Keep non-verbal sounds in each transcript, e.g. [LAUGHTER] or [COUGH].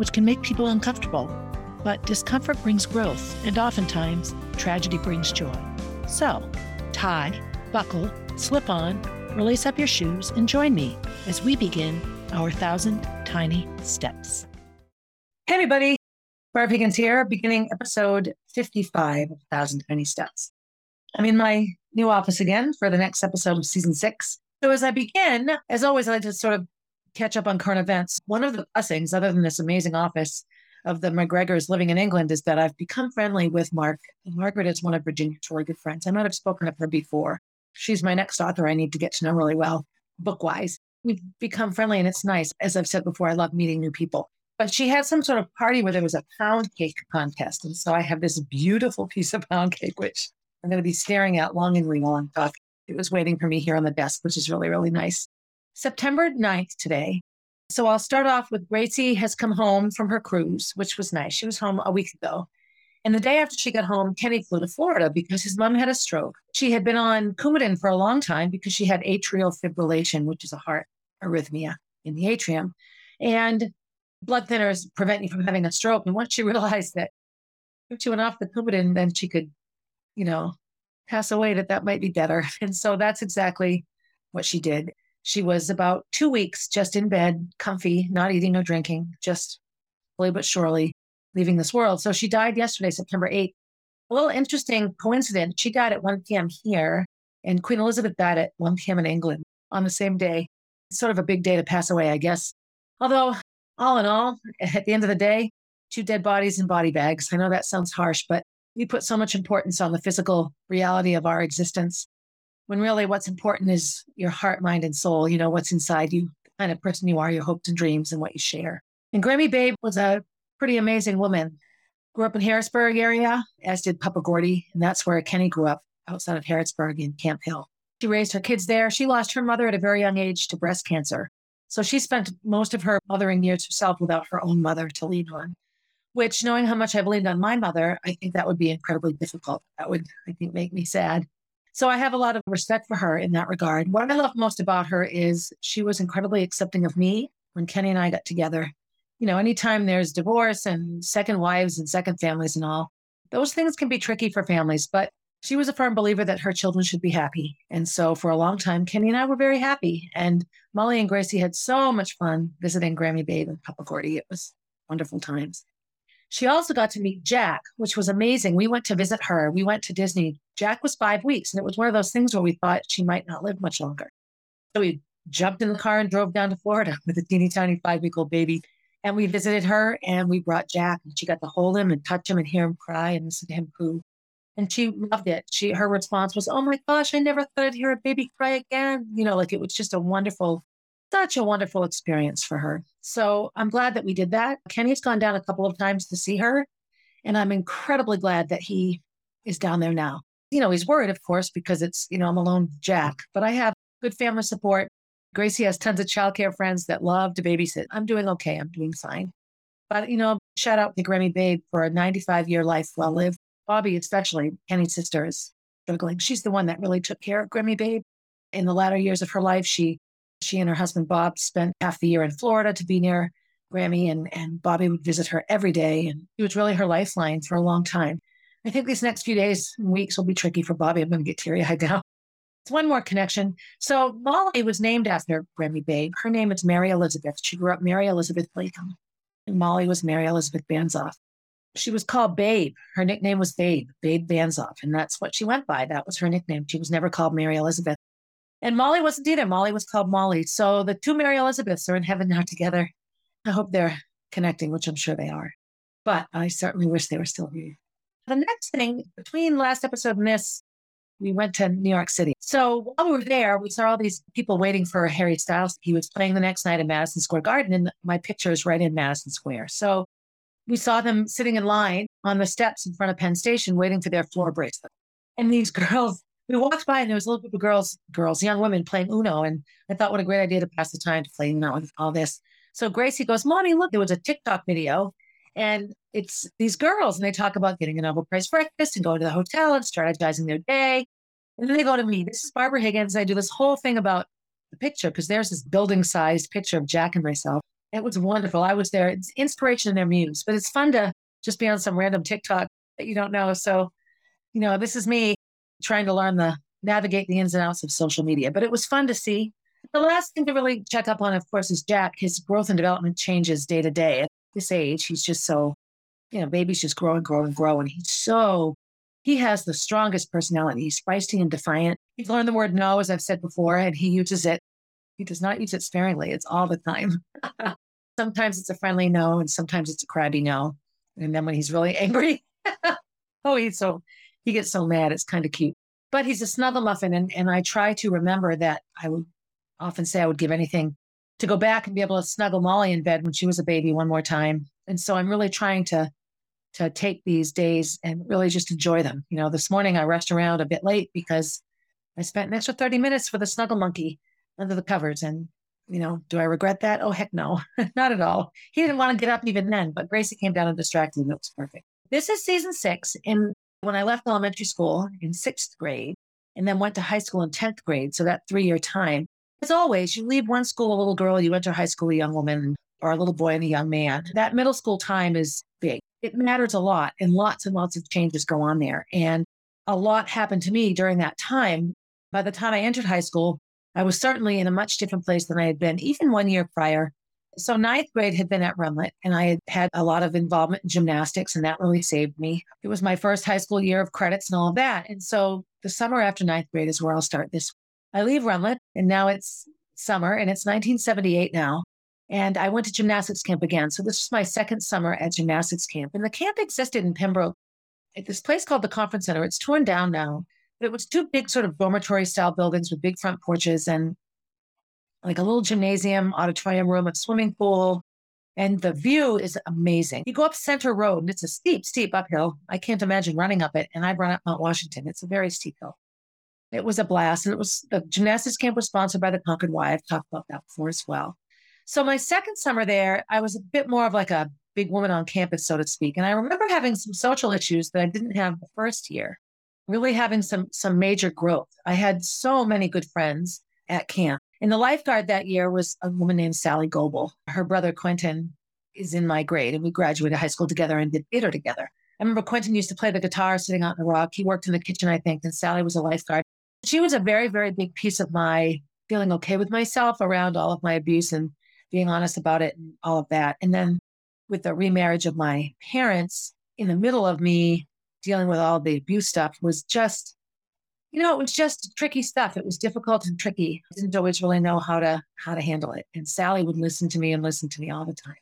which can make people uncomfortable. But discomfort brings growth, and oftentimes, tragedy brings joy. So, tie, buckle, slip on, release up your shoes, and join me as we begin our thousand tiny steps. Hey, everybody. Barb Higgins here, beginning episode 55 of Thousand Tiny Steps. I'm in my new office again for the next episode of season six. So, as I begin, as always, I like to sort of catch up on current events. One of the blessings, other than this amazing office of the McGregors living in England, is that I've become friendly with Mark. Margaret is one of Virginia's really good friends. I might have spoken of her before. She's my next author I need to get to know really well, book wise. We've become friendly and it's nice. As I've said before, I love meeting new people. But she had some sort of party where there was a pound cake contest. And so I have this beautiful piece of pound cake, which I'm going to be staring at longingly while I'm talking. It was waiting for me here on the desk, which is really, really nice. September 9th today. So I'll start off with Gracie has come home from her cruise, which was nice. She was home a week ago. And the day after she got home, Kenny flew to Florida because his mom had a stroke. She had been on Coumadin for a long time because she had atrial fibrillation, which is a heart arrhythmia in the atrium. And blood thinners prevent you from having a stroke. And once she [LAUGHS] realized that if she went off the Coumadin, then she could, you know, pass away, that that might be better. [LAUGHS] And so that's exactly what she did. She was about two weeks just in bed, comfy, not eating or drinking, just slowly but surely leaving this world. So she died yesterday, September 8th. A little interesting coincidence. She died at 1 p.m. here, and Queen Elizabeth died at 1 p.m. in England on the same day. Sort of a big day to pass away, I guess. Although, all in all, at the end of the day, two dead bodies in body bags. I know that sounds harsh, but we put so much importance on the physical reality of our existence when really what's important is your heart, mind, and soul, you know, what's inside you, the kind of person you are, your hopes and dreams, and what you share. And Grammy Babe was a pretty amazing woman. Grew up in Harrisburg area, as did Papa Gordy, and that's where Kenny grew up outside of Harrisburg in Camp Hill. She raised her kids there. She lost her mother at a very young age to breast cancer. So she spent most of her mothering years herself without her own mother to lean on, which, knowing how much I've leaned on my mother, I think that would be incredibly difficult. That would, I think, make me sad. So I have a lot of respect for her in that regard. What I love most about her is she was incredibly accepting of me when Kenny and I got together. You know, anytime there's divorce and second wives and second families and all, those things can be tricky for families, but she was a firm believer that her children should be happy. And so for a long time, Kenny and I were very happy. And Molly and Gracie had so much fun visiting Grammy Babe and Papa Gordy. It was wonderful times. She also got to meet Jack, which was amazing. We went to visit her. We went to Disney. Jack was five weeks, and it was one of those things where we thought she might not live much longer. So we jumped in the car and drove down to Florida [LAUGHS] with a teeny tiny five week old baby. And we visited her and we brought Jack and she got to hold him and touch him and hear him cry and listen to him poo. And she loved it. She her response was, Oh my gosh, I never thought I'd hear a baby cry again. You know, like it was just a wonderful such a wonderful experience for her. So I'm glad that we did that. Kenny's gone down a couple of times to see her, and I'm incredibly glad that he is down there now. You know, he's worried, of course, because it's, you know, I'm alone Jack, but I have good family support. Gracie has tons of childcare friends that love to babysit. I'm doing okay. I'm doing fine. But, you know, shout out to Grammy Babe for a 95 year life well lived. Bobby, especially, Kenny's sister, is struggling. She's the one that really took care of Grammy Babe. In the latter years of her life, she she and her husband Bob spent half the year in Florida to be near Grammy, and, and Bobby would visit her every day. And he was really her lifeline for a long time. I think these next few days and weeks will be tricky for Bobby. I'm going to get teary eyed now. It's one more connection. So Molly was named after Grammy Babe. Her name is Mary Elizabeth. She grew up Mary Elizabeth Latham. And Molly was Mary Elizabeth Banzoff. She was called Babe. Her nickname was Babe, Babe Banzoff. And that's what she went by. That was her nickname. She was never called Mary Elizabeth. And Molly wasn't either. Molly was called Molly. So the two Mary Elizabeths are in heaven now together. I hope they're connecting, which I'm sure they are. But I certainly wish they were still here. The next thing, between last episode and this, we went to New York City. So while we were there, we saw all these people waiting for Harry Styles. He was playing the next night in Madison Square Garden, and my picture is right in Madison Square. So we saw them sitting in line on the steps in front of Penn Station waiting for their floor bracelet. And these [LAUGHS] girls, we walked by and there was a little group of girls, girls, young women playing Uno. And I thought, what a great idea to pass the time to play Uno and all this. So Gracie goes, Mommy, look, there was a TikTok video and it's these girls and they talk about getting a Nobel Prize breakfast and going to the hotel and strategizing their day. And then they go to me. This is Barbara Higgins. I do this whole thing about the picture because there's this building sized picture of Jack and myself. It was wonderful. I was there. It's inspiration in their muse, but it's fun to just be on some random TikTok that you don't know. So, you know, this is me trying to learn the navigate the ins and outs of social media, but it was fun to see. The last thing to really check up on, of course, is Jack. His growth and development changes day to day. At this age, he's just so, you know, babies just grow and grow and grow. And He's so, he has the strongest personality. He's feisty and defiant. He's learned the word no, as I've said before, and he uses it. He does not use it sparingly. It's all the time. [LAUGHS] sometimes it's a friendly no, and sometimes it's a crabby no. And then when he's really angry, [LAUGHS] oh, he's so, he gets so mad. It's kind of cute. But he's a snuggle muffin. And, and I try to remember that I would often say I would give anything to go back and be able to snuggle Molly in bed when she was a baby one more time. And so I'm really trying to to take these days and really just enjoy them. You know, this morning I rushed around a bit late because I spent an extra 30 minutes with a snuggle monkey under the covers. And, you know, do I regret that? Oh, heck no, [LAUGHS] not at all. He didn't want to get up even then, but Gracie came down and distracted him. It was perfect. This is season six. And when I left elementary school in sixth grade and then went to high school in 10th grade, so that three year time, as always, you leave one school a little girl, you enter high school a young woman, or a little boy and a young man. That middle school time is big. It matters a lot, and lots and lots of changes go on there. And a lot happened to me during that time. By the time I entered high school, I was certainly in a much different place than I had been even one year prior. So, ninth grade had been at Rundlett, and I had had a lot of involvement in gymnastics, and that really saved me. It was my first high school year of credits and all of that. And so, the summer after ninth grade is where I'll start this I leave Rundlett and now it's summer and it's 1978 now. And I went to gymnastics camp again. So this was my second summer at gymnastics camp. And the camp existed in Pembroke at this place called the Conference Center. It's torn down now, but it was two big sort of dormitory style buildings with big front porches and like a little gymnasium, auditorium room, a swimming pool. And the view is amazing. You go up Center Road and it's a steep, steep uphill. I can't imagine running up it. And I've run up Mount Washington. It's a very steep hill. It was a blast. And it was the gymnastics camp was sponsored by the Concord Y. I've talked about that before as well. So my second summer there, I was a bit more of like a big woman on campus, so to speak. And I remember having some social issues that I didn't have the first year, really having some some major growth. I had so many good friends at camp. And the lifeguard that year was a woman named Sally Goebel. Her brother Quentin is in my grade, and we graduated high school together and did theater together. I remember Quentin used to play the guitar sitting out in the rock. He worked in the kitchen, I think, and Sally was a lifeguard she was a very, very big piece of my feeling okay with myself around all of my abuse and being honest about it and all of that. And then with the remarriage of my parents in the middle of me dealing with all the abuse stuff was just, you know, it was just tricky stuff. It was difficult and tricky. I didn't always really know how to how to handle it. And Sally would listen to me and listen to me all the time.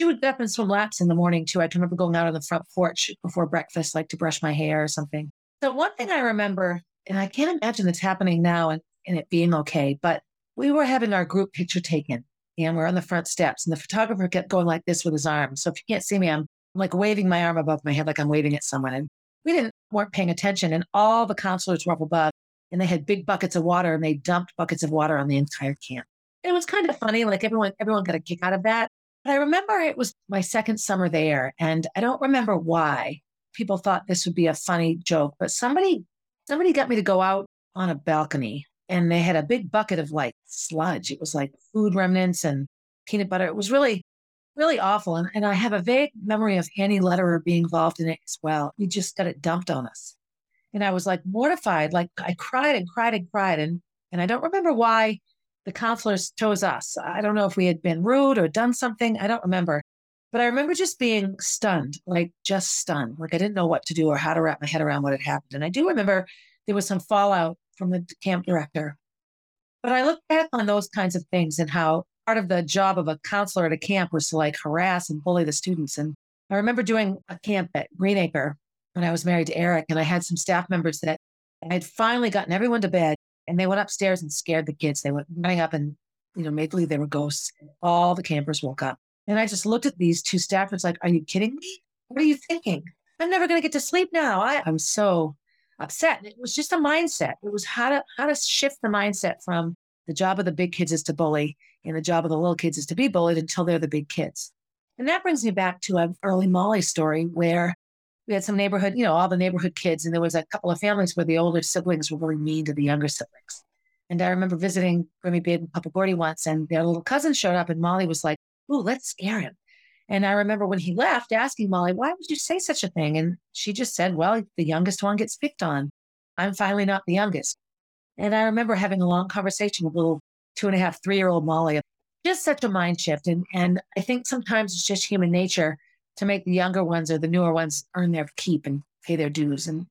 She would get up and swim laps in the morning too. I remember going out on the front porch before breakfast, like to brush my hair or something. So one thing I remember and I can't imagine this happening now and, and it being okay, but we were having our group picture taken and we're on the front steps and the photographer kept going like this with his arm. So if you can't see me, I'm like waving my arm above my head like I'm waving at someone. And we didn't weren't paying attention. And all the counselors were above and they had big buckets of water and they dumped buckets of water on the entire camp. It was kind of funny. Like everyone, everyone got a kick out of that. But I remember it was my second summer there. And I don't remember why people thought this would be a funny joke, but somebody somebody got me to go out on a balcony and they had a big bucket of like sludge. It was like food remnants and peanut butter. It was really, really awful. And, and I have a vague memory of Annie Lederer being involved in it as well. We just got it dumped on us. And I was like mortified. Like I cried and cried and cried. And, and I don't remember why the counselors chose us. I don't know if we had been rude or done something. I don't remember. But I remember just being stunned, like just stunned. Like I didn't know what to do or how to wrap my head around what had happened. And I do remember there was some fallout from the camp director. But I look back on those kinds of things and how part of the job of a counselor at a camp was to like harass and bully the students. And I remember doing a camp at Greenacre when I was married to Eric, and I had some staff members that I had finally gotten everyone to bed, and they went upstairs and scared the kids. They went running up and, you know, made believe they were ghosts. All the campers woke up. And I just looked at these two staffers like, are you kidding me? What are you thinking? I'm never going to get to sleep now. I, I'm so upset. It was just a mindset. It was how to how to shift the mindset from the job of the big kids is to bully and the job of the little kids is to be bullied until they're the big kids. And that brings me back to an early Molly story where we had some neighborhood, you know, all the neighborhood kids, and there was a couple of families where the older siblings were very mean to the younger siblings. And I remember visiting Grammy Babe and Papa Gordy once, and their little cousin showed up, and Molly was like, Ooh, let's scare him. And I remember when he left asking Molly, why would you say such a thing? And she just said, well, the youngest one gets picked on. I'm finally not the youngest. And I remember having a long conversation with little two and a half, three year old Molly. Just such a mind shift. And, and I think sometimes it's just human nature to make the younger ones or the newer ones earn their keep and pay their dues and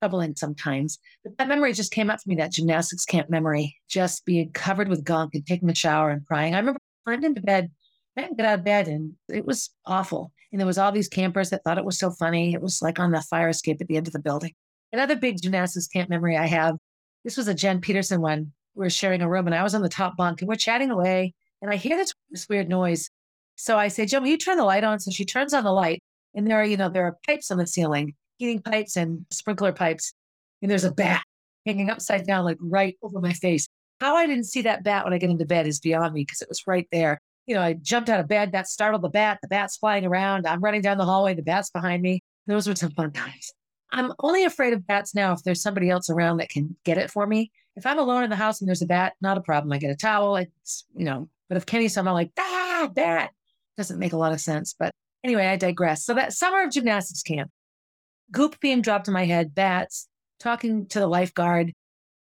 troubling sometimes. But that memory just came up for me, that gymnastics camp memory, just being covered with gunk and taking a shower and crying. I remember climbed into bed I didn't get out of bed and it was awful. And there was all these campers that thought it was so funny. It was like on the fire escape at the end of the building. Another big gymnastics camp memory I have, this was a Jen Peterson one. We were sharing a room and I was on the top bunk and we're chatting away and I hear this, this weird noise. So I say, Jen, will you turn the light on? So she turns on the light and there are, you know, there are pipes on the ceiling, heating pipes and sprinkler pipes. And there's a bat hanging upside down, like right over my face. How I didn't see that bat when I get into bed is beyond me because it was right there you know, I jumped out of bed, that startled the bat, the bat's flying around. I'm running down the hallway, the bat's behind me. Those were some fun times. I'm only afraid of bats now if there's somebody else around that can get it for me. If I'm alone in the house and there's a bat, not a problem. I get a towel, it's, you know, but if Kenny's somehow like, ah, bat, doesn't make a lot of sense. But anyway, I digress. So that summer of gymnastics camp, goop being dropped in my head, bats, talking to the lifeguard,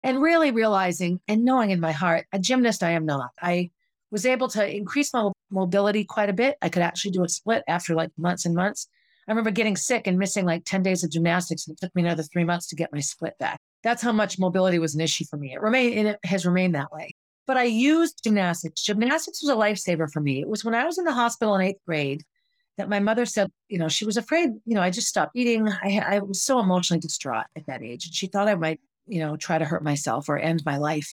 and really realizing and knowing in my heart, a gymnast I am not. I was able to increase my mobility quite a bit. I could actually do a split after like months and months. I remember getting sick and missing like 10 days of gymnastics. And it took me another three months to get my split back. That's how much mobility was an issue for me. It remained it has remained that way. But I used gymnastics. Gymnastics was a lifesaver for me. It was when I was in the hospital in eighth grade that my mother said, you know, she was afraid, you know, I just stopped eating. I, I was so emotionally distraught at that age. And she thought I might, you know, try to hurt myself or end my life.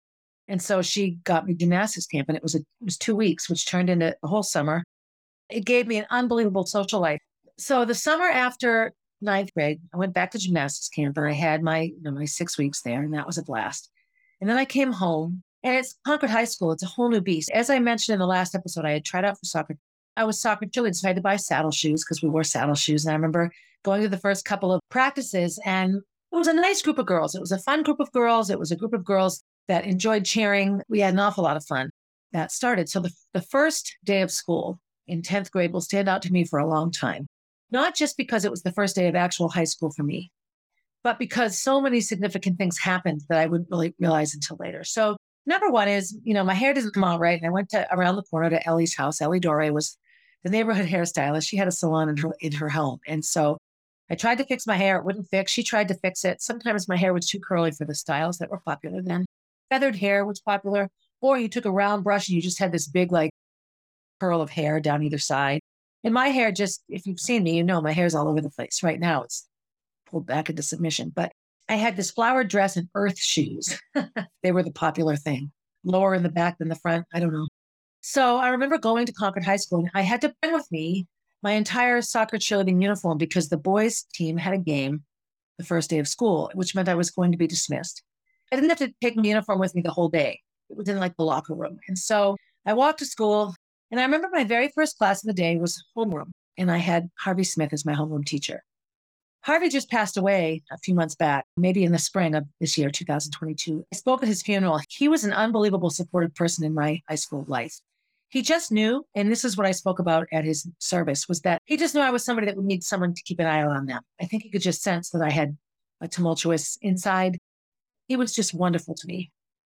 And so she got me gymnastics camp, and it was a, it was two weeks, which turned into a whole summer. It gave me an unbelievable social life. So the summer after ninth grade, I went back to gymnastics camp, and I had my you know, my six weeks there, and that was a blast. And then I came home, and it's Concord High School. It's a whole new beast. As I mentioned in the last episode, I had tried out for soccer. I was soccer cheerleader, so I had to buy saddle shoes because we wore saddle shoes. And I remember going to the first couple of practices, and it was a nice group of girls. It was a fun group of girls. It was a group of girls that enjoyed cheering. We had an awful lot of fun. That started. So the, the first day of school in 10th grade will stand out to me for a long time, not just because it was the first day of actual high school for me, but because so many significant things happened that I wouldn't really realize until later. So number one is, you know, my hair doesn't come out right. And I went to around the corner to Ellie's house. Ellie Dore was the neighborhood [LAUGHS] hairstylist. She had a salon in her in her home. And so I tried to fix my hair. It wouldn't fix. She tried to fix it. Sometimes my hair was too curly for the styles that were popular then feathered hair was popular, or you took a round brush and you just had this big, like, curl of hair down either side. And my hair just, if you've seen me, you know my hair's all over the place. Right now it's pulled back into submission. But I had this flowered dress and earth shoes. [LAUGHS] they were the popular thing, lower in the back than the front. I don't know. So I remember going to Concord High School and I had to bring with me my entire soccer cheerleading uniform because the boys' team had a game the first day of school, which meant I was going to be dismissed. I didn't have to take my uniform with me the whole day. It was in like the locker room. And so I walked to school and I remember my very first class of the day was homeroom. And I had Harvey Smith as my homeroom teacher. Harvey just passed away a few months back, maybe in the spring of this year, 2022. I spoke at his funeral. He was an unbelievable supportive person in my high school life. He just knew, and this is what I spoke about at his service, was that he just knew I was somebody that would need someone to keep an eye on them. I think he could just sense that I had a tumultuous inside he was just wonderful to me.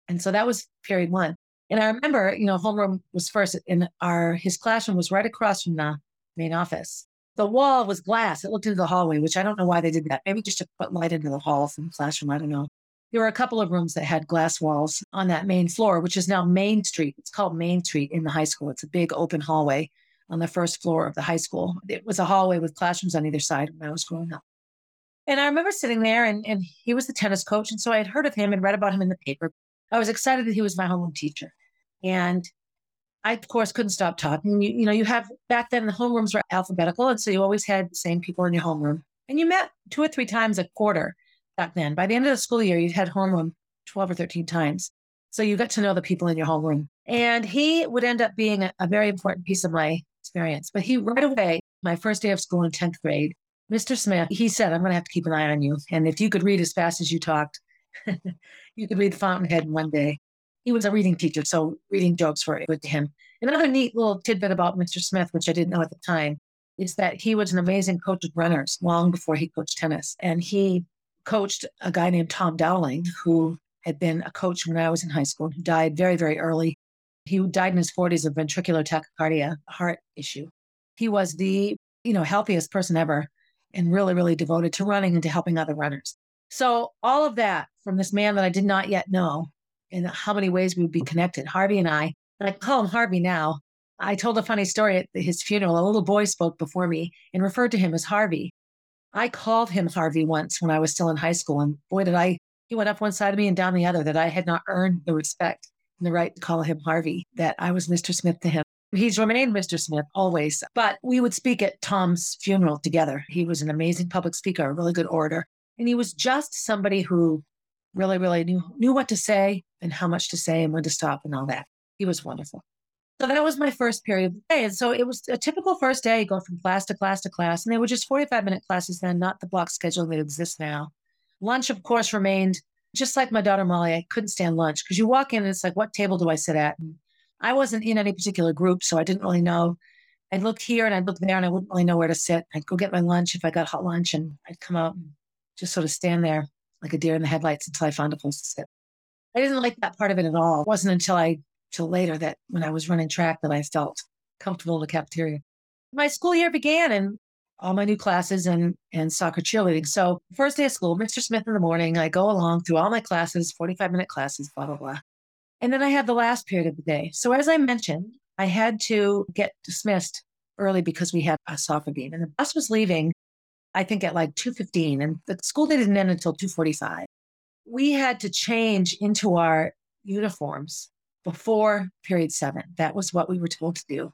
And so that was period one. And I remember, you know, homeroom was first and our his classroom was right across from the main office. The wall was glass. It looked into the hallway, which I don't know why they did that. Maybe just to put light into the hall from the classroom. I don't know. There were a couple of rooms that had glass walls on that main floor, which is now Main Street. It's called Main Street in the high school. It's a big open hallway on the first floor of the high school. It was a hallway with classrooms on either side when I was growing up. And I remember sitting there and, and he was the tennis coach. And so I had heard of him and read about him in the paper. I was excited that he was my homeroom teacher. And I, of course, couldn't stop talking. You, you know, you have back then the homerooms were alphabetical. And so you always had the same people in your homeroom. And you met two or three times a quarter back then. By the end of the school year, you had homeroom 12 or 13 times. So you got to know the people in your homeroom. And he would end up being a, a very important piece of my experience. But he right away, my first day of school in 10th grade, Mr. Smith, he said, I'm going to have to keep an eye on you. And if you could read as fast as you talked, [LAUGHS] you could read Fountainhead in one day. He was a reading teacher, so reading jokes were good to him. Another neat little tidbit about Mr. Smith, which I didn't know at the time, is that he was an amazing coach of runners long before he coached tennis. And he coached a guy named Tom Dowling, who had been a coach when I was in high school, who died very, very early. He died in his 40s of ventricular tachycardia, heart issue. He was the, you know, healthiest person ever and really, really devoted to running and to helping other runners. So all of that from this man that I did not yet know and how many ways we would be connected, Harvey and I, and I call him Harvey now. I told a funny story at his funeral. A little boy spoke before me and referred to him as Harvey. I called him Harvey once when I was still in high school. And boy, did I, he went up one side of me and down the other that I had not earned the respect and the right to call him Harvey, that I was Mr. Smith to him. He's remained Mr. Smith always, but we would speak at Tom's funeral together. He was an amazing public speaker, a really good orator. And he was just somebody who really, really knew, knew what to say and how much to say and when to stop and all that. He was wonderful. So that was my first period of the day. And so it was a typical first day, you go from class to class to class. And they were just 45 minute classes then, not the block schedule that exists now. Lunch, of course, remained just like my daughter Molly. I couldn't stand lunch because you walk in and it's like, what table do I sit at? And I wasn't in any particular group, so I didn't really know. I'd look here and I'd look there and I wouldn't really know where to sit. I'd go get my lunch if I got hot lunch and I'd come out and just sort of stand there like a deer in the headlights until I found a place to sit. I didn't like that part of it at all. It wasn't until I till later that when I was running track that I felt comfortable in the cafeteria. My school year began and all my new classes and and soccer cheerleading. So first day of school, Mr. Smith in the morning, I go along through all my classes, 45 minute classes, blah, blah, blah. And then I had the last period of the day. So as I mentioned, I had to get dismissed early because we had a. And the bus was leaving, I think at like 2.15 and the school day didn't end until 2.45. We had to change into our uniforms before period seven. That was what we were told to do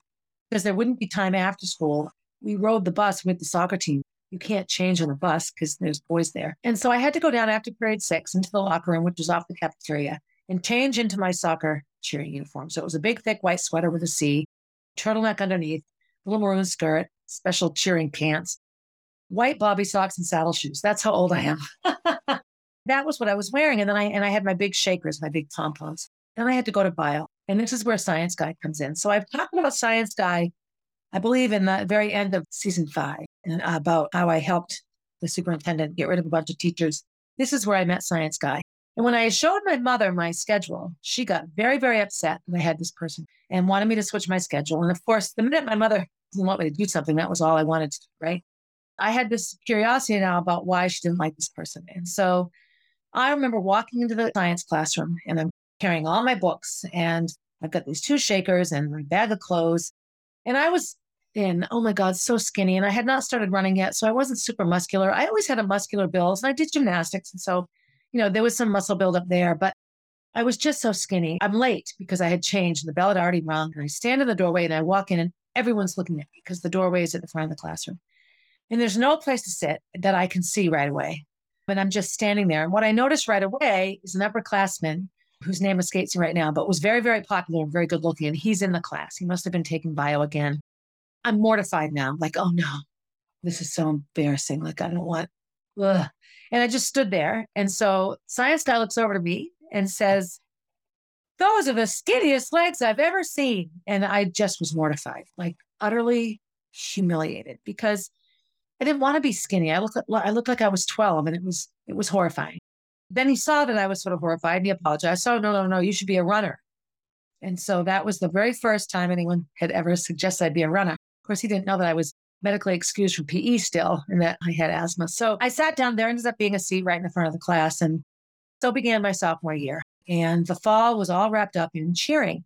because there wouldn't be time after school. We rode the bus with the soccer team. You can't change on the bus because there's boys there. And so I had to go down after period six into the locker room, which was off the cafeteria, and change into my soccer cheering uniform. So it was a big, thick white sweater with a C, turtleneck underneath, little maroon skirt, special cheering pants, white bobby socks, and saddle shoes. That's how old I am. [LAUGHS] that was what I was wearing. And then I and I had my big shakers, my big pom poms. Then I had to go to bio. And this is where Science Guy comes in. So I've talked about Science Guy, I believe, in the very end of season five, and about how I helped the superintendent get rid of a bunch of teachers. This is where I met Science Guy. And when I showed my mother my schedule, she got very, very upset that I had this person and wanted me to switch my schedule. And of course, the minute my mother didn't want me to do something, that was all I wanted to do, right? I had this curiosity now about why she didn't like this person. And so I remember walking into the science classroom and I'm carrying all my books and I've got these two shakers and my bag of clothes. And I was in, oh my God, so skinny. And I had not started running yet. So I wasn't super muscular. I always had a muscular build and I did gymnastics. And so, you know, there was some muscle buildup there, but I was just so skinny. I'm late because I had changed and the bell had already rung. And I stand in the doorway and I walk in and everyone's looking at me because the doorway is at the front of the classroom. And there's no place to sit that I can see right away. But I'm just standing there. And what I noticed right away is an upperclassman whose name escapes me right now, but was very, very popular and very good looking. And he's in the class. He must have been taking bio again. I'm mortified now. Like, oh no, this is so embarrassing. Like, I don't want, ugh. And I just stood there. And so science guy looks over to me and says, those are the skinniest legs I've ever seen. And I just was mortified, like utterly humiliated because I didn't want to be skinny. I looked, I looked like I was 12 and it was, it was horrifying. Then he saw that I was sort of horrified and he apologized. So, oh, no, no, no, you should be a runner. And so that was the very first time anyone had ever suggested I'd be a runner. Of course, he didn't know that I was medically excused from PE still and that I had asthma. So I sat down there, ended up being a seat right in the front of the class. And so began my sophomore year. And the fall was all wrapped up in cheering.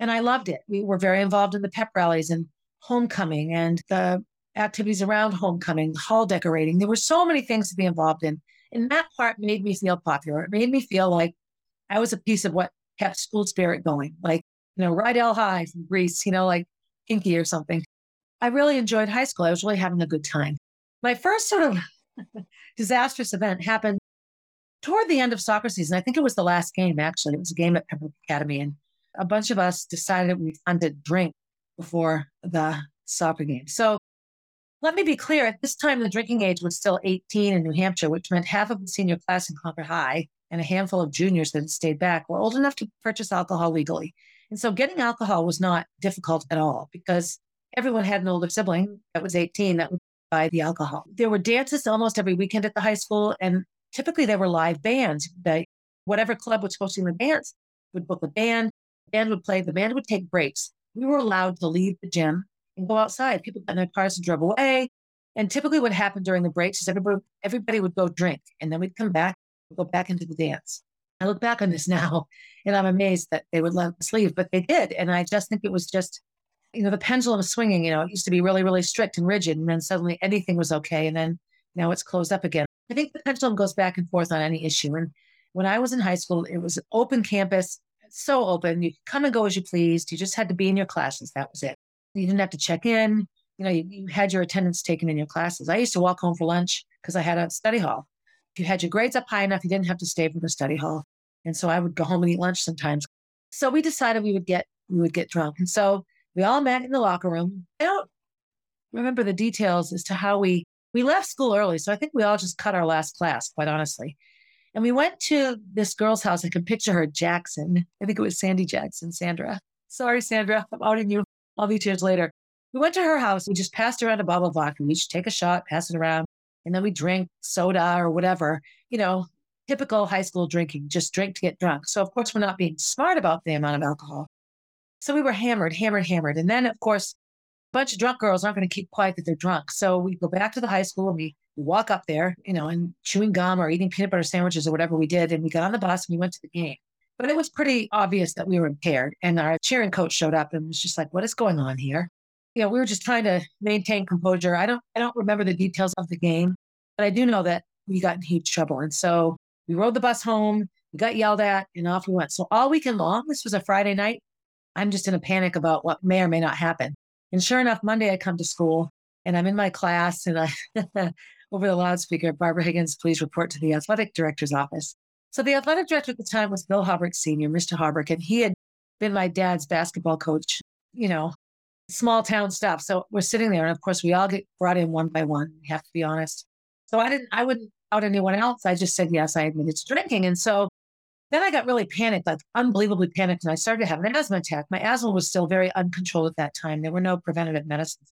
And I loved it. We were very involved in the pep rallies and homecoming and the activities around homecoming, hall decorating. There were so many things to be involved in. And that part made me feel popular. It made me feel like I was a piece of what kept school spirit going. Like you know, Rydell High from Grease, you know, like Kinky or something. I really enjoyed high school. I was really having a good time. My first sort of [LAUGHS] disastrous event happened toward the end of soccer season. I think it was the last game, actually. It was a game at Pembroke Academy. And a bunch of us decided we wanted to drink before the soccer game. So let me be clear at this time, the drinking age was still 18 in New Hampshire, which meant half of the senior class in Concord High and a handful of juniors that had stayed back were old enough to purchase alcohol legally. And so getting alcohol was not difficult at all because everyone had an older sibling that was 18 that would buy the alcohol. There were dances almost every weekend at the high school, and typically there were live bands. That whatever club was hosting the dance would book a band, the band would play, the band would take breaks. We were allowed to leave the gym go outside. People got in their cars and drove away. And typically what happened during the breaks is everybody, everybody would go drink and then we'd come back, we'd go back into the dance. I look back on this [LAUGHS] now and I'm amazed that they would let us leave, but they did. And I just think it was just, you know, the pendulum swinging, you know, it used to be really, really strict and rigid. And then suddenly anything was okay. And then now it's closed up again. I think the pendulum goes back and forth on any issue. And when I was in high school, it was an open campus, so open. You could come and go as you pleased. You just had to be in your classes. That was it. You didn't have to check in. You know, you, you had your attendance taken in your classes. I used to walk home for lunch because I had a study hall. If you had your grades up high enough, you didn't have to stay for the study hall. And so I would go home and eat lunch sometimes. So we decided we would get we would get drunk. And so we all met in the locker room. I don't remember the details as to how we we left school early. So I think we all just cut our last class, quite honestly. And we went to this girl's house. I can picture her, Jackson. I think it was Sandy Jackson, Sandra. Sorry, Sandra, I'm outing you all these years later. We went to her house. We just passed around a bottle of vodka. We each take a shot, pass it around, and then we drink soda or whatever. You know, typical high school drinking, just drink to get drunk. So, of course, we're not being smart about the amount of alcohol. So we were hammered, hammered, hammered. And then, of course, a bunch of drunk girls aren't going to keep quiet that they're drunk. So we go back to the high school and we, we walk up there, you know, and chewing gum or eating peanut butter sandwiches or whatever we did. And we got on the bus and we went to the game. But it was pretty obvious that we were impaired. And our cheering coach showed up and was just like, what is going on here? You know, we were just trying to maintain composure. I don't I don't remember the details of the game, but I do know that we got in huge trouble. And so we rode the bus home, we got yelled at, and off we went. So all weekend long, this was a Friday night. I'm just in a panic about what may or may not happen. And sure enough, Monday I come to school and I'm in my class and I [LAUGHS] over the loudspeaker, Barbara Higgins, please report to the athletic director's office. So the athletic director at the time was Bill Harbrick Sr., Mr. Harbrick, and he had been my dad's basketball coach, you know, small town stuff. So we're sitting there, and of course, we all get brought in one by one. We have to be honest. So I didn't, I wouldn't out anyone else. I just said, yes, I admitted to drinking. And so then I got really panicked, like unbelievably panicked. And I started to have an asthma attack. My asthma was still very uncontrolled at that time. There were no preventative medicines.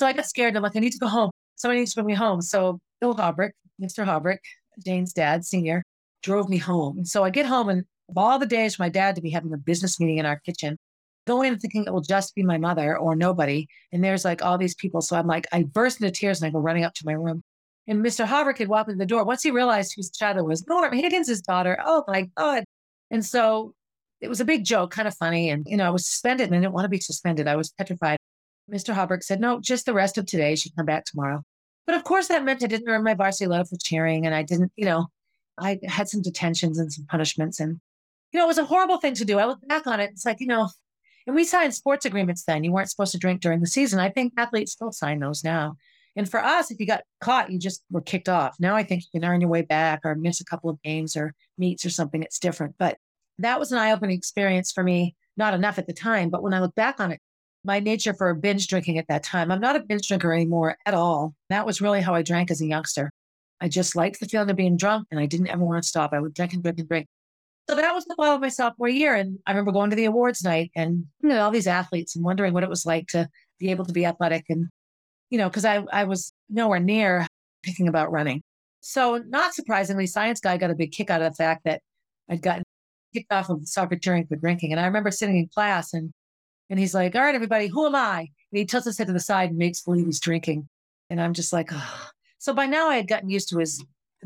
So I got scared. I'm like, I need to go home. Somebody needs to bring me home. So Bill Harbrick, Mr. Harbrick, Jane's dad, senior, drove me home. And so I get home and of all the days for my dad to be having a business meeting in our kitchen, going and thinking it will just be my mother or nobody. And there's like all these people. So I'm like, I burst into tears and I go running up to my room. And Mr. Harbrick had walked in the door. Once he realized whose child it was, Norm Higgins' daughter. Oh my God. And so it was a big joke, kind of funny. And, you know, I was suspended and I didn't want to be suspended. I was petrified. Mr. Harbrick said, no, just the rest of today. She'd come back tomorrow. But of course, that meant I didn't earn my varsity letter for cheering. And I didn't, you know, I had some detentions and some punishments. And, you know, it was a horrible thing to do. I look back on it. It's like, you know, and we signed sports agreements then. You weren't supposed to drink during the season. I think athletes still sign those now. And for us, if you got caught, you just were kicked off. Now I think you can earn your way back or miss a couple of games or meets or something. It's different. But that was an eye opening experience for me. Not enough at the time. But when I look back on it, my nature for binge drinking at that time, I'm not a binge drinker anymore at all. That was really how I drank as a youngster. I just liked the feeling of being drunk and I didn't ever want to stop. I would drink and drink and drink. So that was the fall of my sophomore year. And I remember going to the awards night and you know, all these athletes and wondering what it was like to be able to be athletic and you know, because I, I was nowhere near thinking about running. So, not surprisingly, Science Guy got a big kick out of the fact that I'd gotten kicked off of the soccer cheering for drinking. And I remember sitting in class and and he's like, All right, everybody, who am I? And he tilts his head to the side and makes believe he's drinking. And I'm just like, oh. So by now I had gotten used to his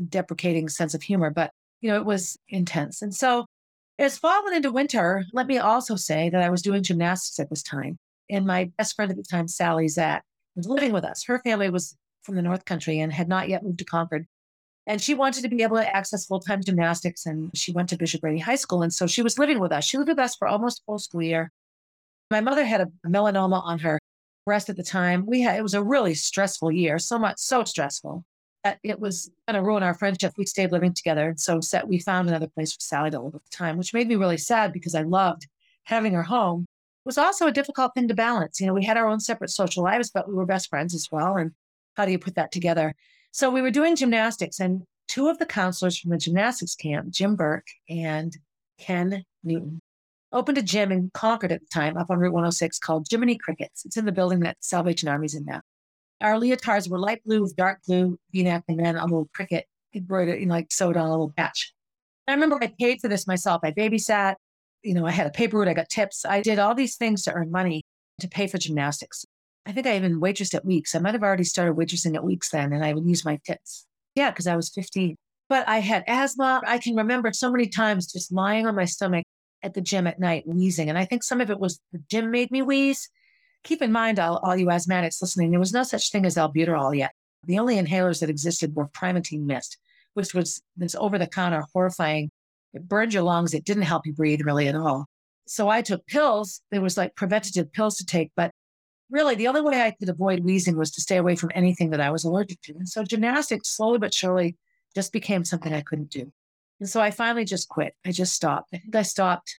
deprecating sense of humor, but you know, it was intense. And so as fall went into winter, let me also say that I was doing gymnastics at this time. And my best friend at the time, Sally Zack, was living with us. Her family was from the North Country and had not yet moved to Concord. And she wanted to be able to access full time gymnastics. And she went to Bishop Brady High School. And so she was living with us. She lived with us for almost a full school year. My mother had a melanoma on her breast at the time. We had, it was a really stressful year, so much, so stressful that it was going to ruin our friendship. We stayed living together. And so set, we found another place for Sally to live at the time, which made me really sad because I loved having her home. It was also a difficult thing to balance. You know, we had our own separate social lives, but we were best friends as well. And how do you put that together? So we were doing gymnastics, and two of the counselors from the gymnastics camp, Jim Burke and Ken Newton, opened a gym in Concord at the time up on Route 106 called Jiminy Crickets. It's in the building that Salvation Army's in now. Our leotards were light blue with dark blue v-neck and then a little cricket embroidered, you like sewed on a little patch. I remember I paid for this myself. I babysat, you know, I had a paper route, I got tips. I did all these things to earn money to pay for gymnastics. I think I even waitressed at Weeks. I might have already started waitressing at Weeks then, and I would use my tips. Yeah, because I was 15. But I had asthma. I can remember so many times just lying on my stomach at the gym at night, wheezing. And I think some of it was the gym made me wheeze. Keep in mind, all, all you asthmatics listening, there was no such thing as albuterol yet. The only inhalers that existed were Primatene Mist, which was this over the counter, horrifying. It burned your lungs. It didn't help you breathe really at all. So I took pills. There was like preventative pills to take, but really the only way I could avoid wheezing was to stay away from anything that I was allergic to. And so gymnastics slowly but surely just became something I couldn't do. And so I finally just quit. I just stopped. I think I stopped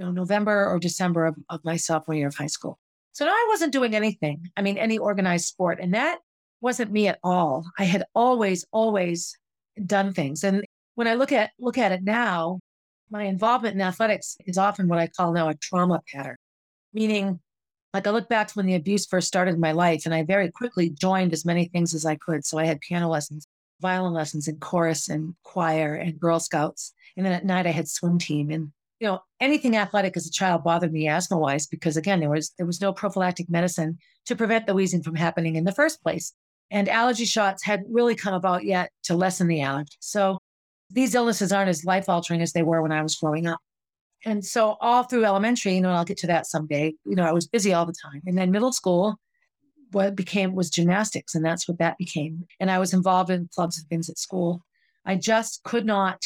you know, November or December of, of my sophomore year of high school. So now I wasn't doing anything. I mean, any organized sport. And that wasn't me at all. I had always, always done things. And when I look at look at it now, my involvement in athletics is often what I call now a trauma pattern. Meaning like I look back to when the abuse first started in my life, and I very quickly joined as many things as I could. So I had piano lessons, violin lessons, and chorus and choir and Girl Scouts. And then at night I had swim team. And you know, anything athletic as a child bothered me asthma wise because again, there was there was no prophylactic medicine to prevent the wheezing from happening in the first place. And allergy shots hadn't really come about yet to lessen the allergy. So these illnesses aren't as life altering as they were when I was growing up. And so all through elementary, you know, I'll get to that someday, you know, I was busy all the time. And then middle school, what became was gymnastics, and that's what that became. And I was involved in clubs and things at school. I just could not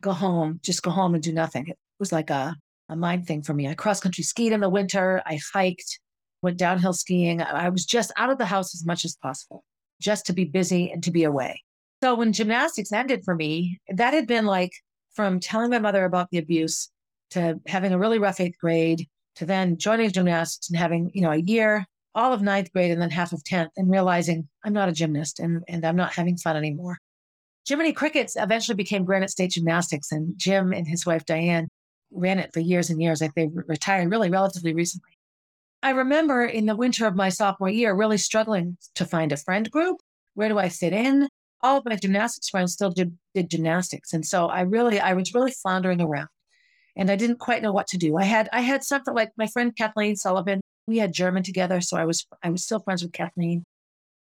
go home, just go home and do nothing. It was like a, a mind thing for me. I cross country skied in the winter, I hiked, went downhill skiing. I was just out of the house as much as possible, just to be busy and to be away. So when gymnastics ended for me, that had been like from telling my mother about the abuse to having a really rough eighth grade to then joining gymnastics and having, you know, a year, all of ninth grade and then half of 10th and realizing I'm not a gymnast and, and I'm not having fun anymore. Jiminy Crickets eventually became Granite State Gymnastics and Jim and his wife Diane ran it for years and years. Like they retired really relatively recently. I remember in the winter of my sophomore year really struggling to find a friend group. Where do I fit in? All of my gymnastics friends still did, did gymnastics. And so I really, I was really floundering around and I didn't quite know what to do. I had I had something like my friend Kathleen Sullivan. We had German together, so I was I was still friends with Kathleen,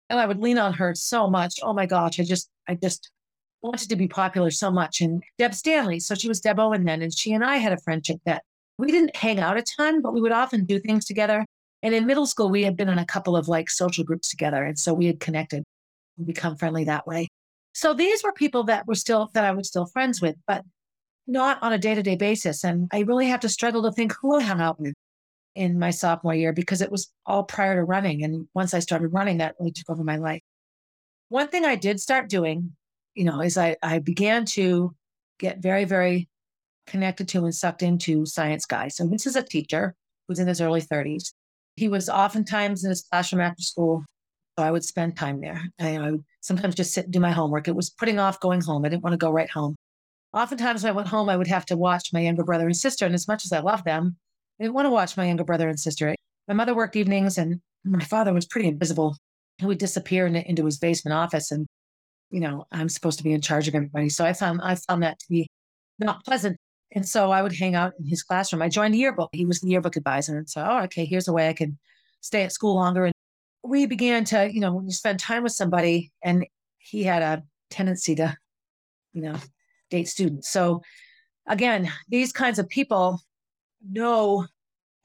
and I would lean on her so much. Oh my gosh, I just I just wanted to be popular so much. And Deb Stanley, so she was Deb Owen then, and she and I had a friendship that we didn't hang out a ton, but we would often do things together. And in middle school, we had been in a couple of like social groups together, and so we had connected and become friendly that way. So these were people that were still that I was still friends with, but not on a day to day basis. And I really have to struggle to think [LAUGHS] who I hung out with in my sophomore year because it was all prior to running. And once I started running, that really took over my life. One thing I did start doing, you know, is I, I began to get very, very connected to and sucked into Science Guy. So this is a teacher who's in his early 30s. He was oftentimes in his classroom after school. So I would spend time there. I, I would sometimes just sit and do my homework. It was putting off going home. I didn't want to go right home oftentimes when I went home, I would have to watch my younger brother and sister. And as much as I love them, I didn't want to watch my younger brother and sister. My mother worked evenings and my father was pretty invisible. He would disappear in, into his basement office. And, you know, I'm supposed to be in charge of everybody. So I found, I found that to be not pleasant. And so I would hang out in his classroom. I joined the yearbook. He was the yearbook advisor. And so, oh, okay, here's a way I can stay at school longer. And we began to, you know, when you spend time with somebody and he had a tendency to, you know, date students. So again, these kinds of people know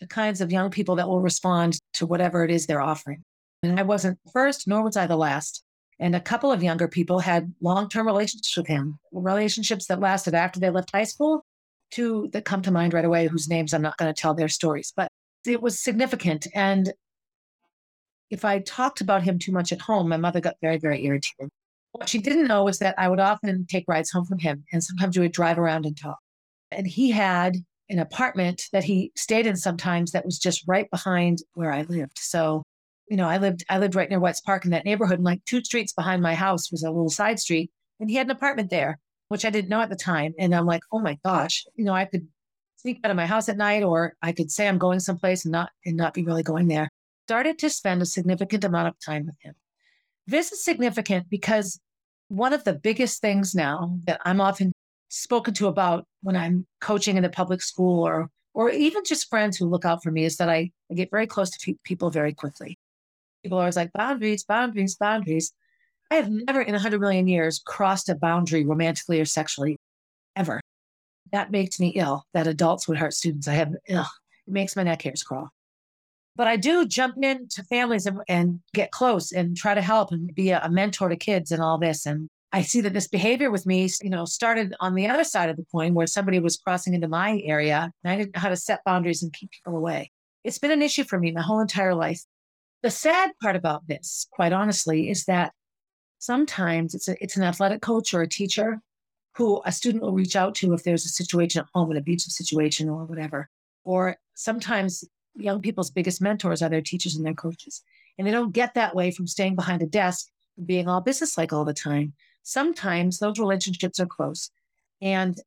the kinds of young people that will respond to whatever it is they're offering. And I wasn't first, nor was I the last. And a couple of younger people had long term relationships with him, relationships that lasted after they left high school, two that come to mind right away, whose names I'm not going to tell their stories. But it was significant. And if I talked about him too much at home, my mother got very, very irritated. What she didn't know was that I would often take rides home from him, and sometimes we would drive around and talk. And he had an apartment that he stayed in sometimes that was just right behind where I lived. So, you know, I lived I lived right near White's Park in that neighborhood, and like two streets behind my house was a little side street, and he had an apartment there, which I didn't know at the time. And I'm like, oh my gosh, you know, I could sneak out of my house at night, or I could say I'm going someplace and not and not be really going there. Started to spend a significant amount of time with him. This is significant because one of the biggest things now that I'm often spoken to about when I'm coaching in the public school or or even just friends who look out for me is that I, I get very close to people very quickly. People are always like boundaries, boundaries, boundaries. I have never in a hundred million years crossed a boundary romantically or sexually ever. That makes me ill that adults would hurt students. I have, ugh, it makes my neck hairs crawl. But I do jump into families and, and get close and try to help and be a, a mentor to kids and all this. And I see that this behavior with me, you know, started on the other side of the coin where somebody was crossing into my area and I didn't know how to set boundaries and keep people away. It's been an issue for me my whole entire life. The sad part about this, quite honestly, is that sometimes it's a, it's an athletic coach or a teacher who a student will reach out to if there's a situation at home, an abusive situation or whatever. Or sometimes young people's biggest mentors are their teachers and their coaches. And they don't get that way from staying behind a desk and being all businesslike all the time sometimes those relationships are close. And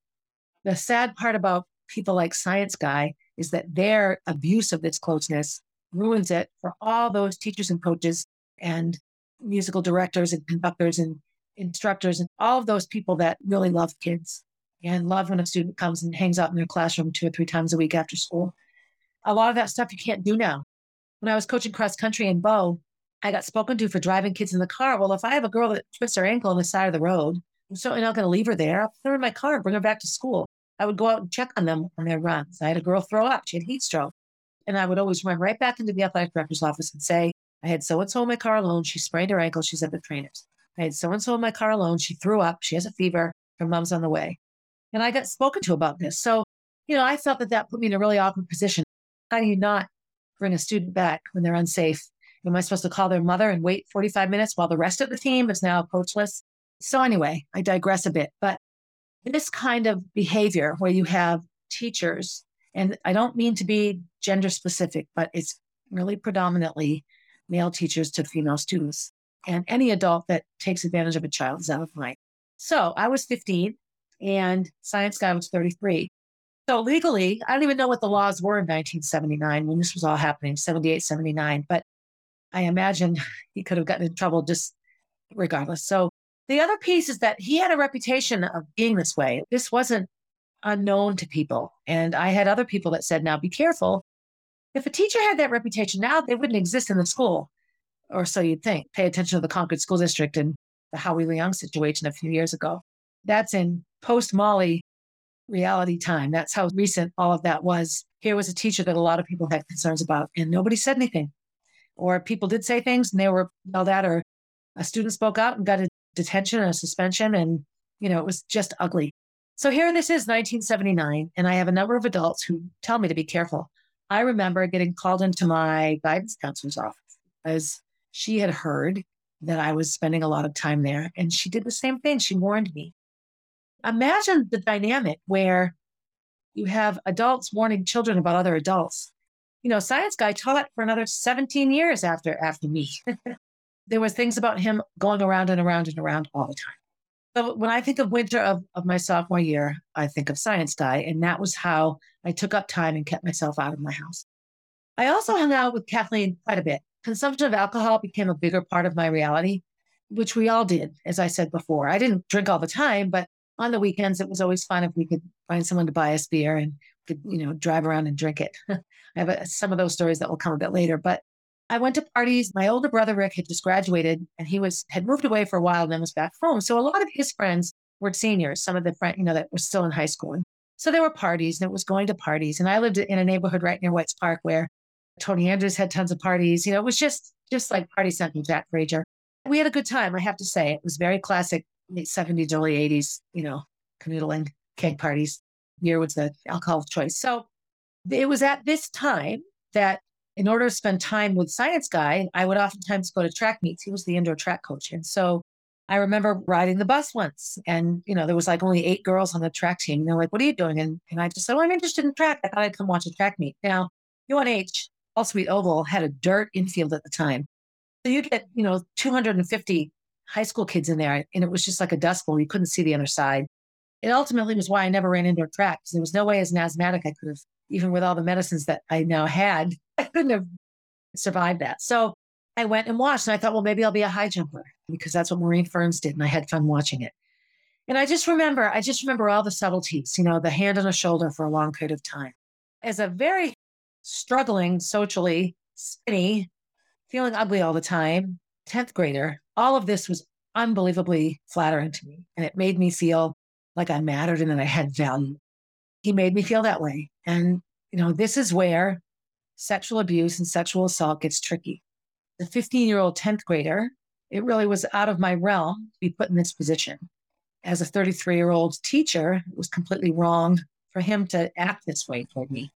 the sad part about people like Science Guy is that their abuse of this closeness ruins it for all those teachers and coaches and musical directors and conductors and instructors and all of those people that really love kids and love when a student comes and hangs out in their classroom two or three times a week after school. A lot of that stuff you can't do now. When I was coaching cross country in Bow, I got spoken to for driving kids in the car. Well, if I have a girl that twists her ankle on the side of the road, I'm certainly not going to leave her there. I'll put her in my car and bring her back to school. I would go out and check on them on their runs. I had a girl throw up. She had heat stroke. And I would always run right back into the athletic director's office and say, I had so and so in my car alone. She sprained her ankle. She's at the trainers. I had so and so in my car alone. She threw up. She has a fever. Her mom's on the way. And I got spoken to about this. So, you know, I felt that that put me in a really awkward position. How do you not bring a student back when they're unsafe Am I supposed to call their mother and wait 45 minutes while the rest of the team is now coachless? So, anyway, I digress a bit, but this kind of behavior where you have teachers, and I don't mean to be gender specific, but it's really predominantly male teachers to female students. And any adult that takes advantage of a child is out of line. So I was 15 and Science Guy was 33. So legally, I don't even know what the laws were in 1979 when this was all happening, 78, 79. But I imagine [LAUGHS] he could have gotten in trouble just regardless. So the other piece is that he had a reputation of being this way. This wasn't unknown to people. And I had other people that said, now be careful. If a teacher had that reputation now, they wouldn't exist in the school. Or so you'd think. Pay attention to the Concord School District and the Howie Leung situation a few years ago. That's in post Molly reality time. That's how recent all of that was. Here was a teacher that a lot of people had concerns about, and nobody said anything or people did say things and they were yelled at, or a student spoke out and got a detention and a suspension. And, you know, it was just ugly. So here this is 1979, and I have a number of adults who tell me to be careful. I remember getting called into my guidance counselor's office as she had heard that I was spending a lot of time there, and she did the same thing. She warned me. Imagine the dynamic where you have adults warning children about other adults you know, science guy taught for another 17 years after after me. [LAUGHS] there was things about him going around and around and around all the time. So when I think of winter of, of my sophomore year, I think of science guy. And that was how I took up time and kept myself out of my house. I also hung out with Kathleen quite a bit. Consumption of alcohol became a bigger part of my reality, which we all did, as I said before. I didn't drink all the time, but on the weekends, it was always fun if we could find someone to buy us beer and could, you know, drive around and drink it. [LAUGHS] I have a, some of those stories that will come a bit later, but I went to parties. My older brother Rick had just graduated and he was had moved away for a while and then was back home. So a lot of his friends were seniors, some of the friends, you know, that were still in high school. And so there were parties and it was going to parties. And I lived in a neighborhood right near White's Park where Tony Andrews had tons of parties. You know, it was just just like party central Jack Frazier. We had a good time, I have to say. It was very classic late 70s, early 80s, you know, canoodling, keg parties beer was the alcohol of choice. So it was at this time that in order to spend time with Science Guy, I would oftentimes go to track meets. He was the indoor track coach. And so I remember riding the bus once and, you know, there was like only eight girls on the track team. And they're like, what are you doing? And, and I just said, oh, I'm interested in track. I thought I'd come watch a track meet. Now, UNH, Paul Sweet Oval, had a dirt infield at the time. So you get, you know, 250 high school kids in there. And it was just like a dust bowl. You couldn't see the other side. It ultimately was why I never ran indoor track because there was no way as an asthmatic I could have, even with all the medicines that I now had, [LAUGHS] I couldn't have survived that. So I went and watched and I thought, well, maybe I'll be a high jumper because that's what Maureen Ferns did. And I had fun watching it. And I just remember, I just remember all the subtleties, you know, the hand on the shoulder for a long period of time. As a very struggling socially, skinny, feeling ugly all the time, 10th grader, all of this was unbelievably flattering to me. And it made me feel like I mattered and that I had value. He made me feel that way. And, you know, this is where sexual abuse and sexual assault gets tricky. The 15 year old 10th grader, it really was out of my realm to be put in this position. As a 33 year old teacher, it was completely wrong for him to act this way toward me.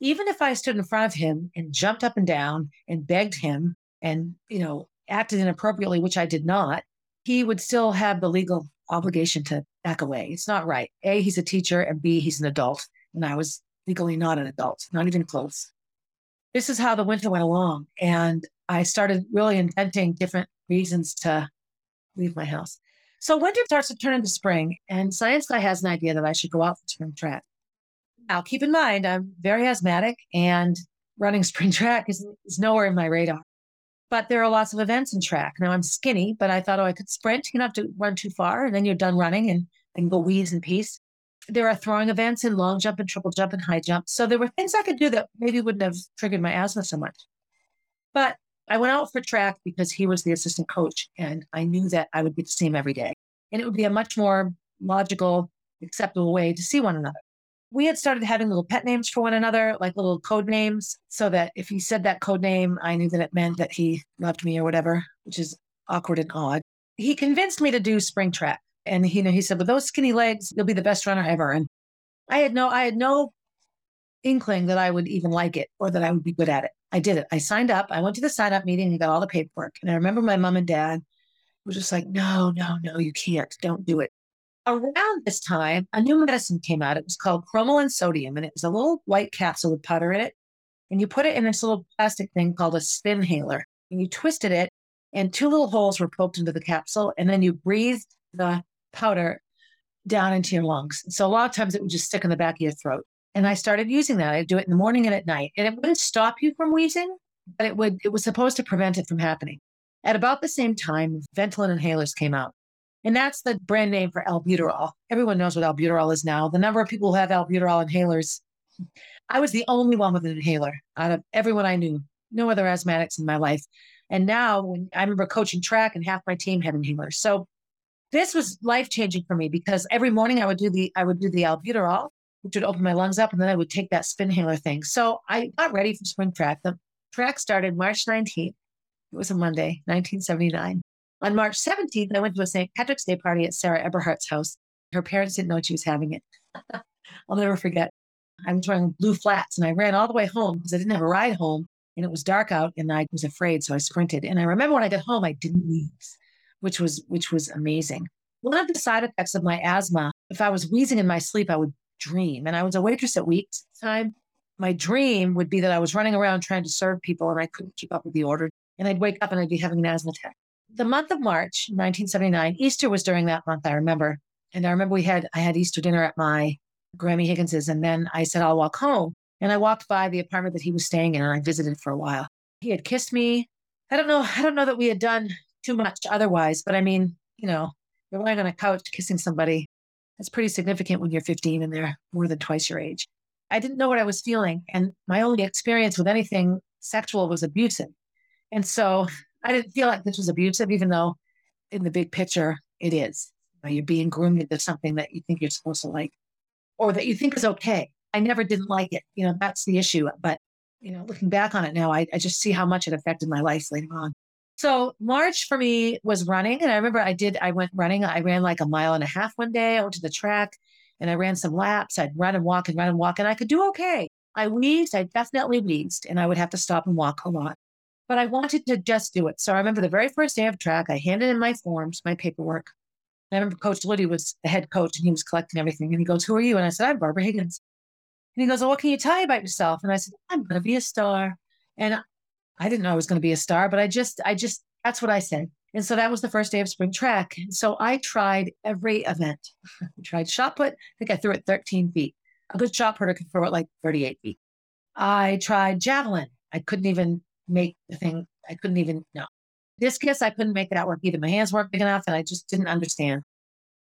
Even if I stood in front of him and jumped up and down and begged him and, you know, acted inappropriately, which I did not, he would still have the legal obligation to back away. It's not right. A, he's a teacher, and B, he's an adult. And I was legally not an adult, not even close. This is how the winter went along. And I started really inventing different reasons to leave my house. So winter starts to turn into spring, and Science Guy has an idea that I should go out for spring track. Now, keep in mind, I'm very asthmatic, and running [LAUGHS] spring track is, is nowhere in my radar. But there are lots of events in track. Now, I'm skinny, but I thought, oh, I could sprint. You don't have to run too far, and then you're done running and, and go wheeze in peace. There are throwing events in long jump and triple jump and high jump. So there were things I could do that maybe wouldn't have triggered my asthma so much. But I went out for track because he was the assistant coach, and I knew that I would get to see him every day. And it would be a much more logical, acceptable way to see one another. We had started having little pet names for one another, like little code names, so that if he said that code name, I knew that it meant that he loved me or whatever, which is awkward and odd. He convinced me to do spring track. And he, you know, he said, with those skinny legs, you'll be the best runner ever. And I had no, I had no inkling that I would even like it or that I would be good at it. I did it. I signed up. I went to the sign up meeting and got all the paperwork. And I remember my mom and dad were just like, no, no, no, you can't. Don't do it. Around this time, a new medicine came out. It was called cromolyn sodium, and it was a little white capsule with powder in it. And you put it in this little plastic thing called a spinhaler. And you twisted it, and two little holes were poked into the capsule. And then you breathed the powder down into your lungs. So a lot of times it would just stick in the back of your throat. And I started using that. I'd do it in the morning and at night. And it wouldn't stop you from wheezing, but it would it was supposed to prevent it from happening. At about the same time, Ventolin inhalers came out. And that's the brand name for albuterol. Everyone knows what albuterol is now. The number of people who have albuterol inhalers, I was the only one with an inhaler out of everyone I knew. No other asthmatics in my life. And now when I remember coaching track and half my team had inhalers. So this was life changing for me because every morning I would do the I would do the albuterol which would open my lungs up, and then I would take that spinhaler thing. So I got ready for spring track. The track started March 19th. It was a Monday, 1979. On March 17th, I went to a St. Patrick's Day party at Sarah Eberhardt's house. Her parents didn't know she was having it. [LAUGHS] I'll never forget. I was wearing blue flats and I ran all the way home because I didn't have a ride home and it was dark out and I was afraid. So I sprinted. And I remember when I got home, I didn't wheeze, which was, which was amazing. One of the side effects of my asthma, if I was wheezing in my sleep, I would dream. And I was a waitress at Weeks time. My dream would be that I was running around trying to serve people and I couldn't keep up with the order. And I'd wake up and I'd be having an asthma attack. The month of March, 1979, Easter was during that month, I remember. And I remember we had, I had Easter dinner at my Grammy Higgins's. And then I said, I'll walk home. And I walked by the apartment that he was staying in and I visited for a while. He had kissed me. I don't know. I don't know that we had done too much otherwise, but I mean, you know, you're lying on a couch kissing somebody that's pretty significant when you're 15 and they're more than twice your age. I didn't know what I was feeling. And my only experience with anything sexual was abusive. And so I didn't feel like this was abusive, even though in the big picture, it is. You're being groomed into something that you think you're supposed to like or that you think is okay. I never didn't like it. You know, that's the issue. But, you know, looking back on it now, I, I just see how much it affected my life later on. So March for me was running. And I remember I did, I went running. I ran like a mile and a half one day. I went to the track and I ran some laps. I'd run and walk and run and walk and I could do okay. I wheezed, I definitely wheezed, and I would have to stop and walk a lot. But I wanted to just do it. So I remember the very first day of track, I handed in my forms, my paperwork. I remember Coach Liddy was the head coach and he was collecting everything. And he goes, Who are you? And I said, I'm Barbara Higgins. And he goes, well, What can you tell me about yourself? And I said, I'm going to be a star. And I didn't know I was going to be a star, but I just, I just, that's what I said. And so that was the first day of spring track. So I tried every event. [LAUGHS] I tried shot put. I think I threw it 13 feet. A good shot putter could throw it like 38 feet. I tried javelin. I couldn't even make the thing. I couldn't even, know. This Discus, I couldn't make that work either. My hands weren't big enough and I just didn't understand.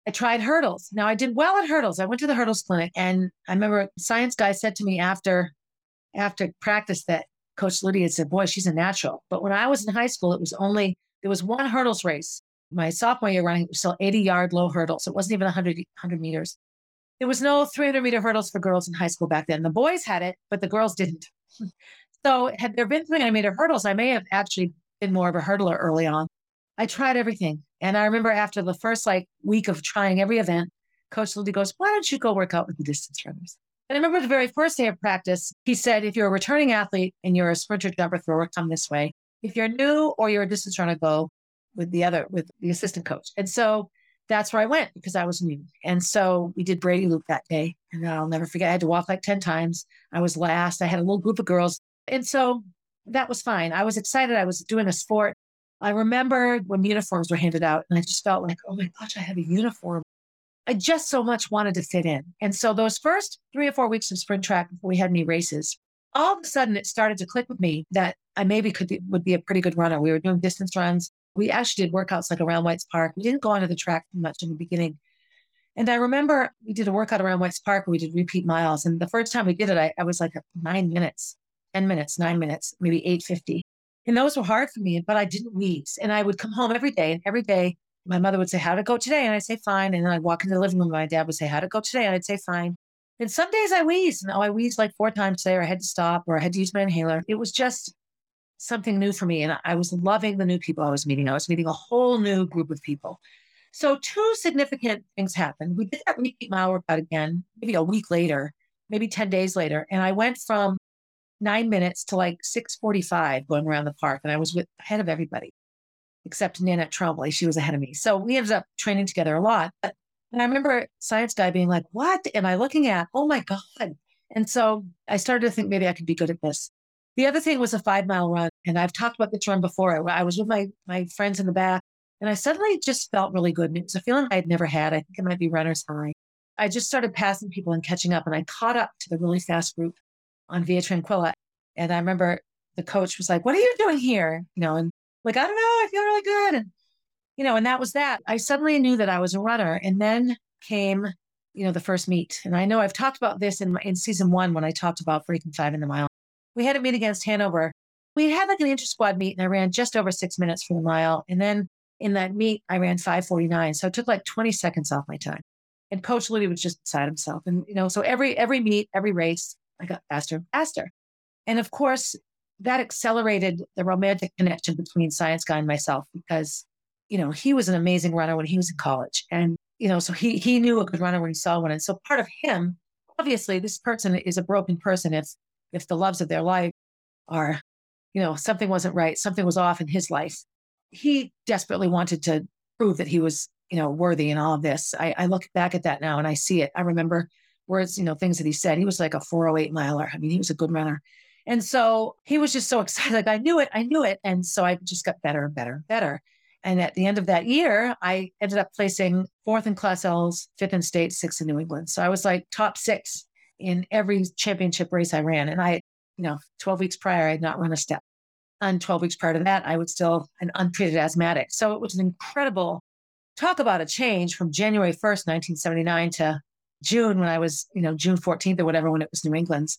I tried hurdles. Now I did well at hurdles. I went to the hurdles clinic and I remember science guy said to me after after practice that Coach Liddy said, Boy, she's a natural. But when I was in high school, it was only there was one hurdles race. My sophomore year running, it was still 80 yard low hurdles. It wasn't even 100, 100 meters. There was no 300 meter hurdles for girls in high school back then. The boys had it, but the girls didn't. [LAUGHS] so had there been 300 meter hurdles, I may have actually been more of a hurdler early on. I tried everything. And I remember after the first like week of trying every event, Coach Liddy goes, Why don't you go work out with the distance runners? And I remember the very first day of practice, he said, If you're a returning athlete and you're a sprinter, jumper, thrower, come this way. If you're new or you're a distance runner, go with the other, with the assistant coach. And so that's where I went because I was new. And so we did Brady Loop that day. And I'll never forget, I had to walk like 10 times. I was last. I had a little group of girls. And so that was fine. I was excited. I was doing a sport. I remember when uniforms were handed out, and I just felt like, oh my gosh, I have a uniform. I just so much wanted to fit in. And so those first three or four weeks of sprint track before we had any races, all of a sudden it started to click with me that I maybe could be, would be a pretty good runner. We were doing distance runs. We actually did workouts like around Whites Park. We didn't go onto the track much in the beginning. And I remember we did a workout around Whites Park. Where we did repeat miles. And the first time we did it, I, I was like nine minutes, 10 minutes, nine minutes, maybe 850. And those were hard for me, but I didn't wheeze. And I would come home every day, and every day my mother would say, How'd it go today? And I'd say, Fine. And then I'd walk into the living room, and my dad would say, How'd it go today? And I'd say, Fine. And some days I wheezed, and oh, I wheezed like four times today, or I had to stop, or I had to use my inhaler. It was just something new for me. And I was loving the new people I was meeting. I was meeting a whole new group of people. So, two significant things happened. We did that repeat mile workout again, maybe a week later, maybe 10 days later. And I went from nine minutes to like 645 going around the park. And I was with ahead of everybody except Nanette Tremblay. She was ahead of me. So we ended up training together a lot. But, and I remember science guy being like, what am I looking at? Oh my God. And so I started to think maybe I could be good at this. The other thing was a five mile run. And I've talked about this run before. I was with my, my friends in the back and I suddenly just felt really good. And it was a feeling I had never had. I think it might be runner's high. I just started passing people and catching up and I caught up to the really fast group on Via Tranquilla. And I remember the coach was like, What are you doing here? You know, and like, I don't know, I feel really good. And, you know, and that was that. I suddenly knew that I was a runner. And then came, you know, the first meet. And I know I've talked about this in, in season one when I talked about freaking five in the mile. We had a meet against Hanover. We had like an inter squad meet and I ran just over six minutes for the mile. And then in that meet, I ran 549. So it took like 20 seconds off my time. And Coach Liddy was just beside himself. And, you know, so every every meet, every race, I got faster and faster. And of course, that accelerated the romantic connection between Science Guy and myself because, you know, he was an amazing runner when he was in college. And, you know, so he he knew a good runner when he saw one. And so part of him, obviously, this person is a broken person if if the loves of their life are, you know, something wasn't right, something was off in his life. He desperately wanted to prove that he was, you know, worthy in all of this. I, I look back at that now and I see it. I remember words, you know, things that he said. He was like a 408 miler. I mean, he was a good runner. And so he was just so [LAUGHS] excited. Like I knew it, I knew it. And so I just got better and better and better. And at the end of that year, I ended up placing fourth in Class L's, fifth in state, sixth in New England. So I was like top six in every championship race I ran. And I, you know, 12 weeks prior, I had not run a step. And 12 weeks prior to that, I was still an untreated asthmatic. So it was an incredible talk about a change from January 1st, 1979 to June when I was, you know, June 14th or whatever, when it was New England's.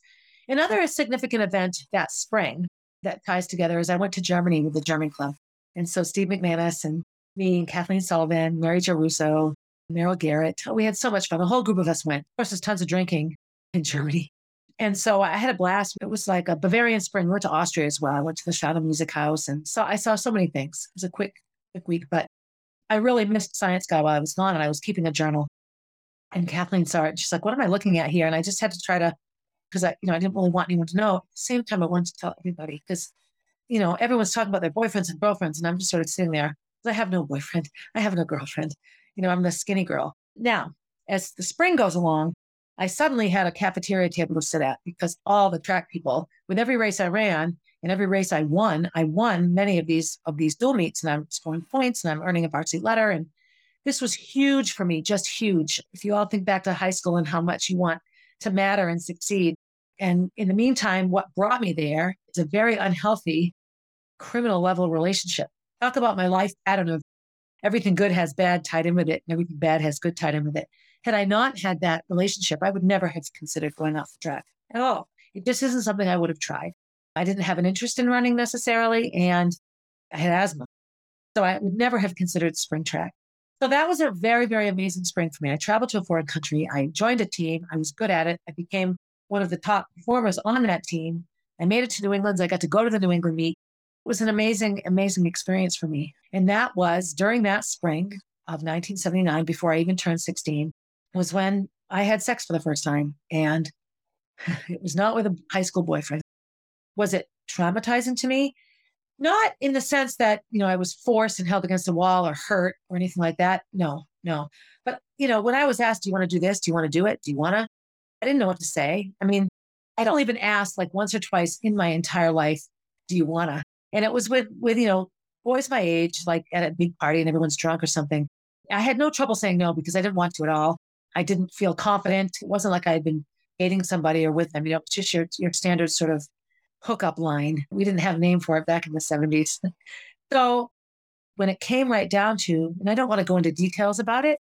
Another significant event that spring that ties together is I went to Germany with the German club. And so Steve McManus and me and Kathleen Sullivan, Mary Jo Russo, Meryl Garrett, we had so much fun. The whole group of us went. Of course, there's tons of drinking in Germany. And so I had a blast. It was like a Bavarian spring. We went to Austria as well. I went to the Shadow Music House. And so I saw so many things. It was a quick, quick week, but I really missed Science Guy while I was gone and I was keeping a journal. And Kathleen saw it. She's like, what am I looking at here? And I just had to try to because I, you know, I didn't really want anyone to know. At the same time, I wanted to tell everybody because, you know, everyone's talking about their boyfriends and girlfriends, and I'm just sort of sitting there. I have no boyfriend. I have no girlfriend. You know, I'm the skinny girl. Now, as the spring goes along, I suddenly had a cafeteria table to sit at because all the track people, with every race I ran and every race I won, I won many of these of these dual meets and I'm scoring points and I'm earning a varsity letter. And this was huge for me, just huge. If you all think back to high school and how much you want to matter and succeed. And in the meantime, what brought me there is a very unhealthy criminal level relationship. Talk about my life pattern of everything good has bad tied in with it, and everything bad has good tied in with it. Had I not had that relationship, I would never have considered going off the track at all. It just isn't something I would have tried. I didn't have an interest in running necessarily, and I had asthma. So I would never have considered spring track. So that was a very, very amazing spring for me. I traveled to a foreign country. I joined a team. I was good at it. I became one of the top performers on that team. I made it to New England. I got to go to the New England meet. It was an amazing, amazing experience for me. And that was during that spring of 1979, before I even turned 16, was when I had sex for the first time. And [LAUGHS] it was not with a high school boyfriend. Was it traumatizing to me? Not in the sense that, you know, I was forced and held against a wall or hurt or anything like that. No, no. But, you know, when I was asked, do you want to do this? Do you want to do it? Do you want to? I didn't know what to say. I mean, I'd only been asked like once or twice in my entire life, do you want to? And it was with, with, you know, boys my age, like at a big party and everyone's drunk or something. I had no trouble saying no because I didn't want to at all. I didn't feel confident. It wasn't like I had been dating somebody or with them. You know, just your, your standard sort of hookup line. We didn't have a name for it back in the 70s. [LAUGHS] So when it came right down to, and I don't want to go into details about it,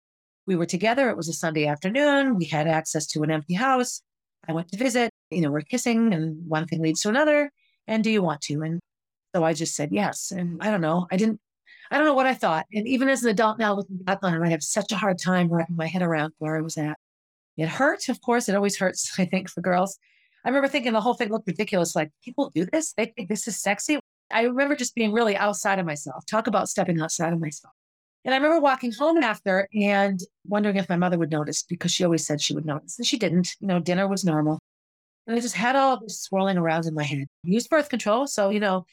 we were together. It was a Sunday afternoon. We had access to an empty house. I went to visit, you know, we're kissing and one thing leads to another. And do you want to? And so I just said yes. And I don't know. I didn't, I don't know what I thought. And even as an adult now looking back on it, I have such a hard time wrapping my head around where I was at. It hurt, of course. It always hurts, [LAUGHS] I think, for girls. I remember thinking the whole thing looked ridiculous. Like, people do this? They think this is sexy. I remember just being really outside of myself. Talk about stepping outside of myself. And I remember walking home after and wondering if my mother would notice because she always said she would notice. And she didn't. You know, dinner was normal. And I just had all this swirling around in my head. Use birth control. So, you know,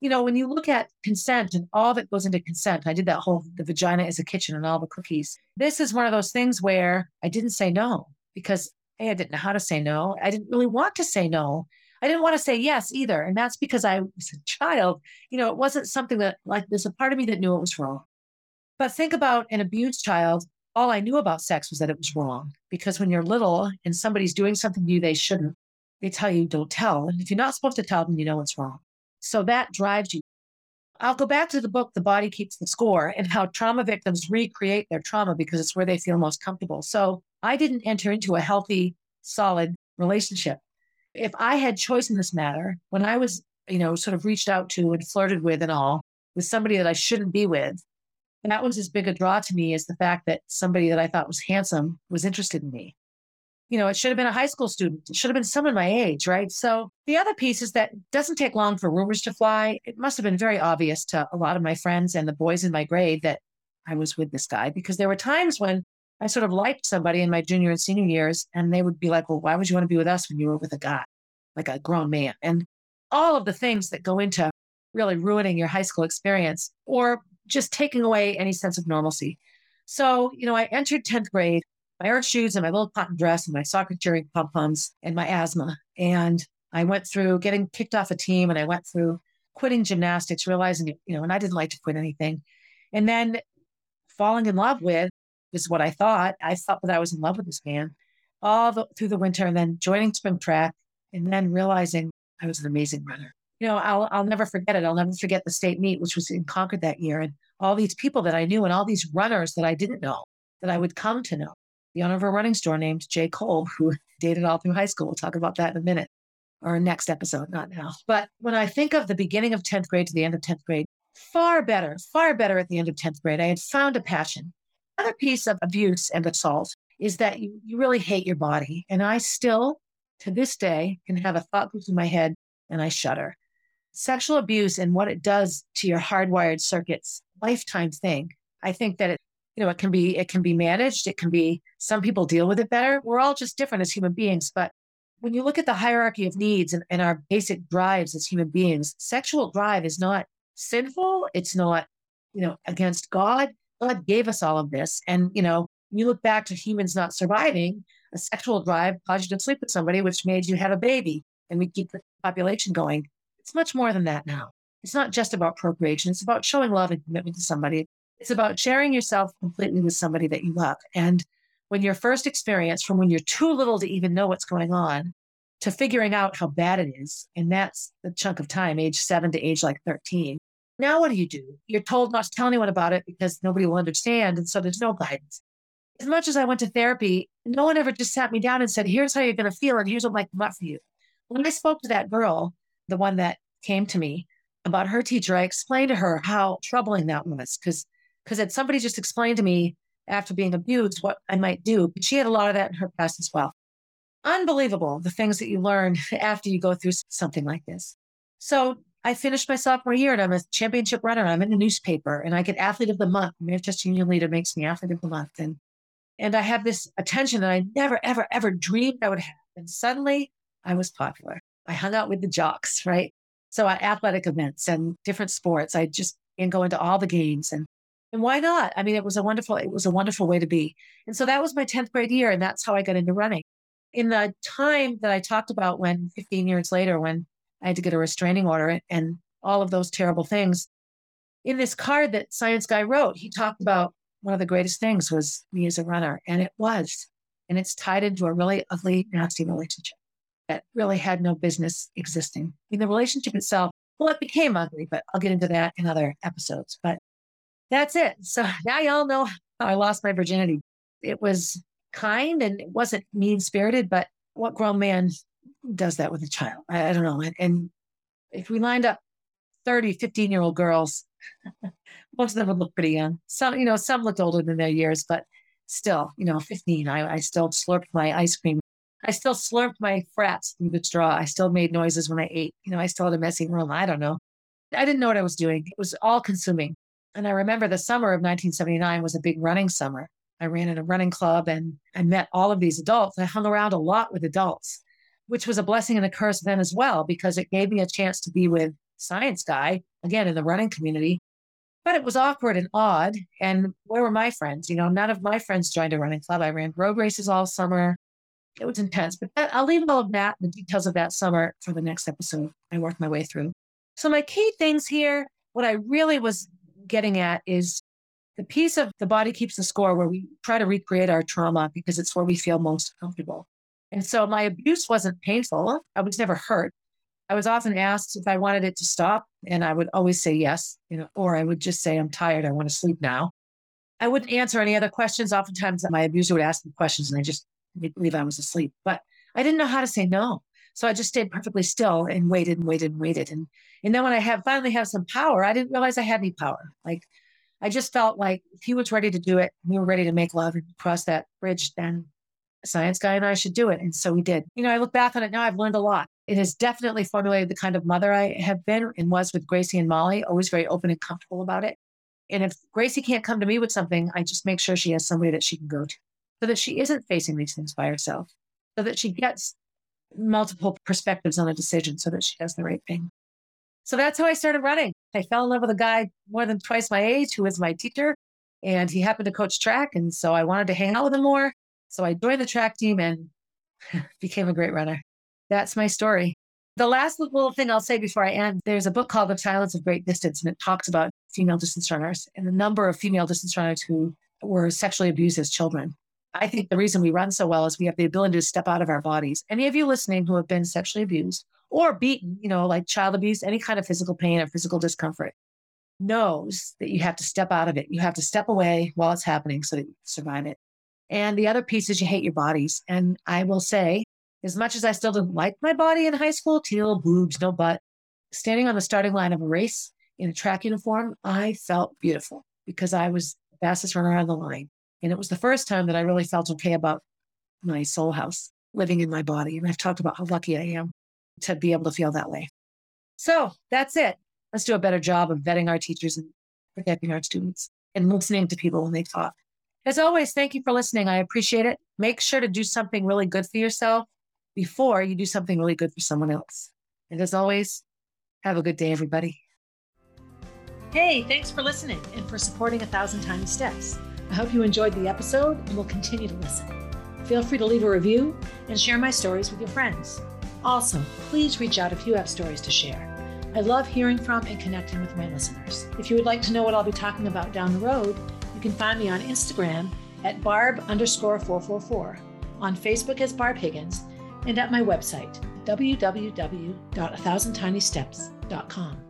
you know, when you look at consent and all that goes into consent, I did that whole the vagina is a kitchen and all the cookies. This is one of those things where I didn't say no because hey, I didn't know how to say no. I didn't really want to say no. I didn't want to say yes either. And that's because I was a child. You know, it wasn't something that like there's a part of me that knew it was wrong. But think about an abused child. All I knew about sex was that it was wrong. Because when you're little and somebody's doing something to you they shouldn't, they tell you don't tell. And if you're not supposed to tell them, you know it's wrong. So that drives you. I'll go back to the book, The Body Keeps the Score, and how trauma victims recreate their trauma because it's where they feel most comfortable. So I didn't enter into a healthy, solid relationship. If I had choice in this matter, when I was, you know, sort of reached out to and flirted with and all with somebody that I shouldn't be with, that was as big a draw to me as the fact that somebody that I thought was handsome was interested in me. You know, it should have been a high school student. It should have been someone my age, right? So the other piece is that doesn't take long for rumors to fly. It must have been very obvious to a lot of my friends and the boys in my grade that I was with this guy because there were times when I sort of liked somebody in my junior and senior years, and they would be like, Well, why would you want to be with us when you were with a guy, like a grown man? And all of the things that go into really ruining your high school experience or just taking away any sense of normalcy. So, you know, I entered 10th grade, my earth shoes and my little cotton dress and my soccer cheering pom poms and my asthma. And I went through getting kicked off a team and I went through quitting gymnastics, realizing, you know, and I didn't like to quit anything. And then falling in love with is what I thought. I thought that I was in love with this man all the, through the winter and then joining swim track and then realizing I was an amazing runner. You know, I'll, I'll never forget it. I'll never forget the state meet, which was in Concord that year. And all these people that I knew and all these runners that I didn't know that I would come to know. The owner of a running store named Jay Cole, who [LAUGHS] dated all through high school. We'll talk about that in a minute or next episode, not now. But when I think of the beginning of 10th grade to the end of 10th grade, far better, far better at the end of 10th grade. I had found a passion Another piece of abuse and assault is that you, you really hate your body. And I still, to this day, can have a thought go through my head and I shudder. Sexual abuse and what it does to your hardwired circuits, lifetime thing. I think that it, you know, it can be it can be managed. It can be some people deal with it better. We're all just different as human beings, but when you look at the hierarchy of needs and, and our basic drives as human beings, sexual drive is not sinful. It's not, you know, against God. God gave us all of this. And, you know, when you look back to humans not surviving, a sexual drive caused you to sleep with somebody, which made you have a baby. And we keep the population going. It's much more than that now. It's not just about procreation. It's about showing love and commitment to somebody. It's about sharing yourself completely with somebody that you love. And when your first experience, from when you're too little to even know what's going on, to figuring out how bad it is, and that's the chunk of time, age seven to age like 13. Now, what do you do? You're told not to tell anyone about it because nobody will understand. And so there's no guidance. As much as I went to therapy, no one ever just sat me down and said, here's how you're going to feel, and here's what might come up for you. When I spoke to that girl, the one that came to me about her teacher, I explained to her how troubling that was because because had somebody just explained to me after being abused what I might do, but she had a lot of that in her past as well. Unbelievable the things that you learn [LAUGHS] after you go through something like this. So I finished my sophomore year and I'm a championship runner. I'm in a newspaper and I get athlete of the month. Manchester Union leader makes me athlete of the month. And and I have this attention that I never, ever, ever dreamed I would have. And suddenly I was popular. I hung out with the jocks, right? So at athletic events and different sports, I just and go into all the games and and why not? I mean, it was a wonderful, it was a wonderful way to be. And so that was my 10th grade year, and that's how I got into running. In the time that I talked about when 15 years later, when I had to get a restraining order and all of those terrible things, in this card that Science Guy wrote, he talked about one of the greatest things was me as a runner. And it was. And it's tied into a really ugly, nasty relationship that really had no business existing. I mean, the relationship itself, well, it became ugly, but I'll get into that in other episodes. But that's it. So [LAUGHS] now y'all know I lost my virginity. It was kind and it wasn't mean spirited, but what grown man does that with a child? I, I don't know. And, and, if we lined up 30, 15 year old girls, [LAUGHS] most of them would look pretty young. Some, you know, some looked older than their years, but still, you know, 15, I, I still slurped my ice cream. I still slurped my frats through the straw. I still made noises when I ate. You know, I still had a messy room. I don't know. I didn't know what I was doing. It was all consuming. And I remember the summer of 1979 was a big running summer. I ran in a running club and I met all of these adults. I hung around a lot with adults, which was a blessing and a curse then as well, because it gave me a chance to be with Science Guy, again, in the running community. But it was awkward and odd. And where were my friends? You know, none of my friends joined a running club. I ran road races all summer. It was intense, but that, I'll leave all of that, the details of that summer for the next episode. I worked my way through. So, my key things here, what I really was getting at is the piece of the body keeps the score where we try to recreate our trauma because it's where we feel most comfortable. And so my abuse wasn't painful. I was never hurt. I was often asked if I wanted it to stop, and I would always say yes, you know, or I would just say, I'm tired, I want to sleep now. I wouldn't answer any other questions. Oftentimes my abuser would ask me questions and I just believe I was asleep. But I didn't know how to say no. So I just stayed perfectly still and waited and waited and waited. And and then when I have finally have some power, I didn't realize I had any power. Like I just felt like if he was ready to do it, we were ready to make love and cross that bridge, then science guy and I should do it. And so we did. You know, I look back on it now, I've learned a lot. It has definitely formulated the kind of mother I have been and was with Gracie and Molly, always very open and comfortable about it. And if Gracie can't come to me with something, I just make sure she has somebody that she can go to so that she isn't facing these things by herself, so that she gets multiple perspectives on a decision so that she does the right thing. So that's how I started running. I fell in love with a guy more than twice my age who was my teacher, and he happened to coach track. And so I wanted to hang out with him more. So I joined the track team and [LAUGHS] became a great runner. That's my story. The last little thing I'll say before I end there's a book called The Silence of Great Distance, and it talks about female distance runners and the number of female distance runners who were sexually abused as children. I think the reason we run so well is we have the ability to step out of our bodies. Any of you listening who have been sexually abused or beaten, you know, like child abuse, any kind of physical pain or physical discomfort, knows that you have to step out of it. You have to step away while it's happening so that you survive it. And the other piece is you hate your bodies. And I will say, as much as I still didn't like my body in high school, teal, boobs, no butt, standing on the starting line of a race in a track uniform, I felt beautiful because I was the fastest runner on the line. And it was the first time that I really felt okay about my soul house living in my body. And I've talked about how lucky I am to be able to feel that way. So that's it. Let's do a better job of vetting our teachers and protecting our students and listening to people when they talk. As always, thank you for listening. I appreciate it. Make sure to do something really good for yourself before you do something really good for someone else. And as always, have a good day, everybody. Hey, thanks for listening and for supporting A Thousand Tiny Steps. I hope you enjoyed the episode and will continue to listen. Feel free to leave a review and share my stories with your friends. Also, please reach out if you have stories to share. I love hearing from and connecting with my listeners. If you would like to know what I'll be talking about down the road, you can find me on Instagram at barb underscore 444, on Facebook as Barb Higgins, and at my website, www.athousandtinysteps.com.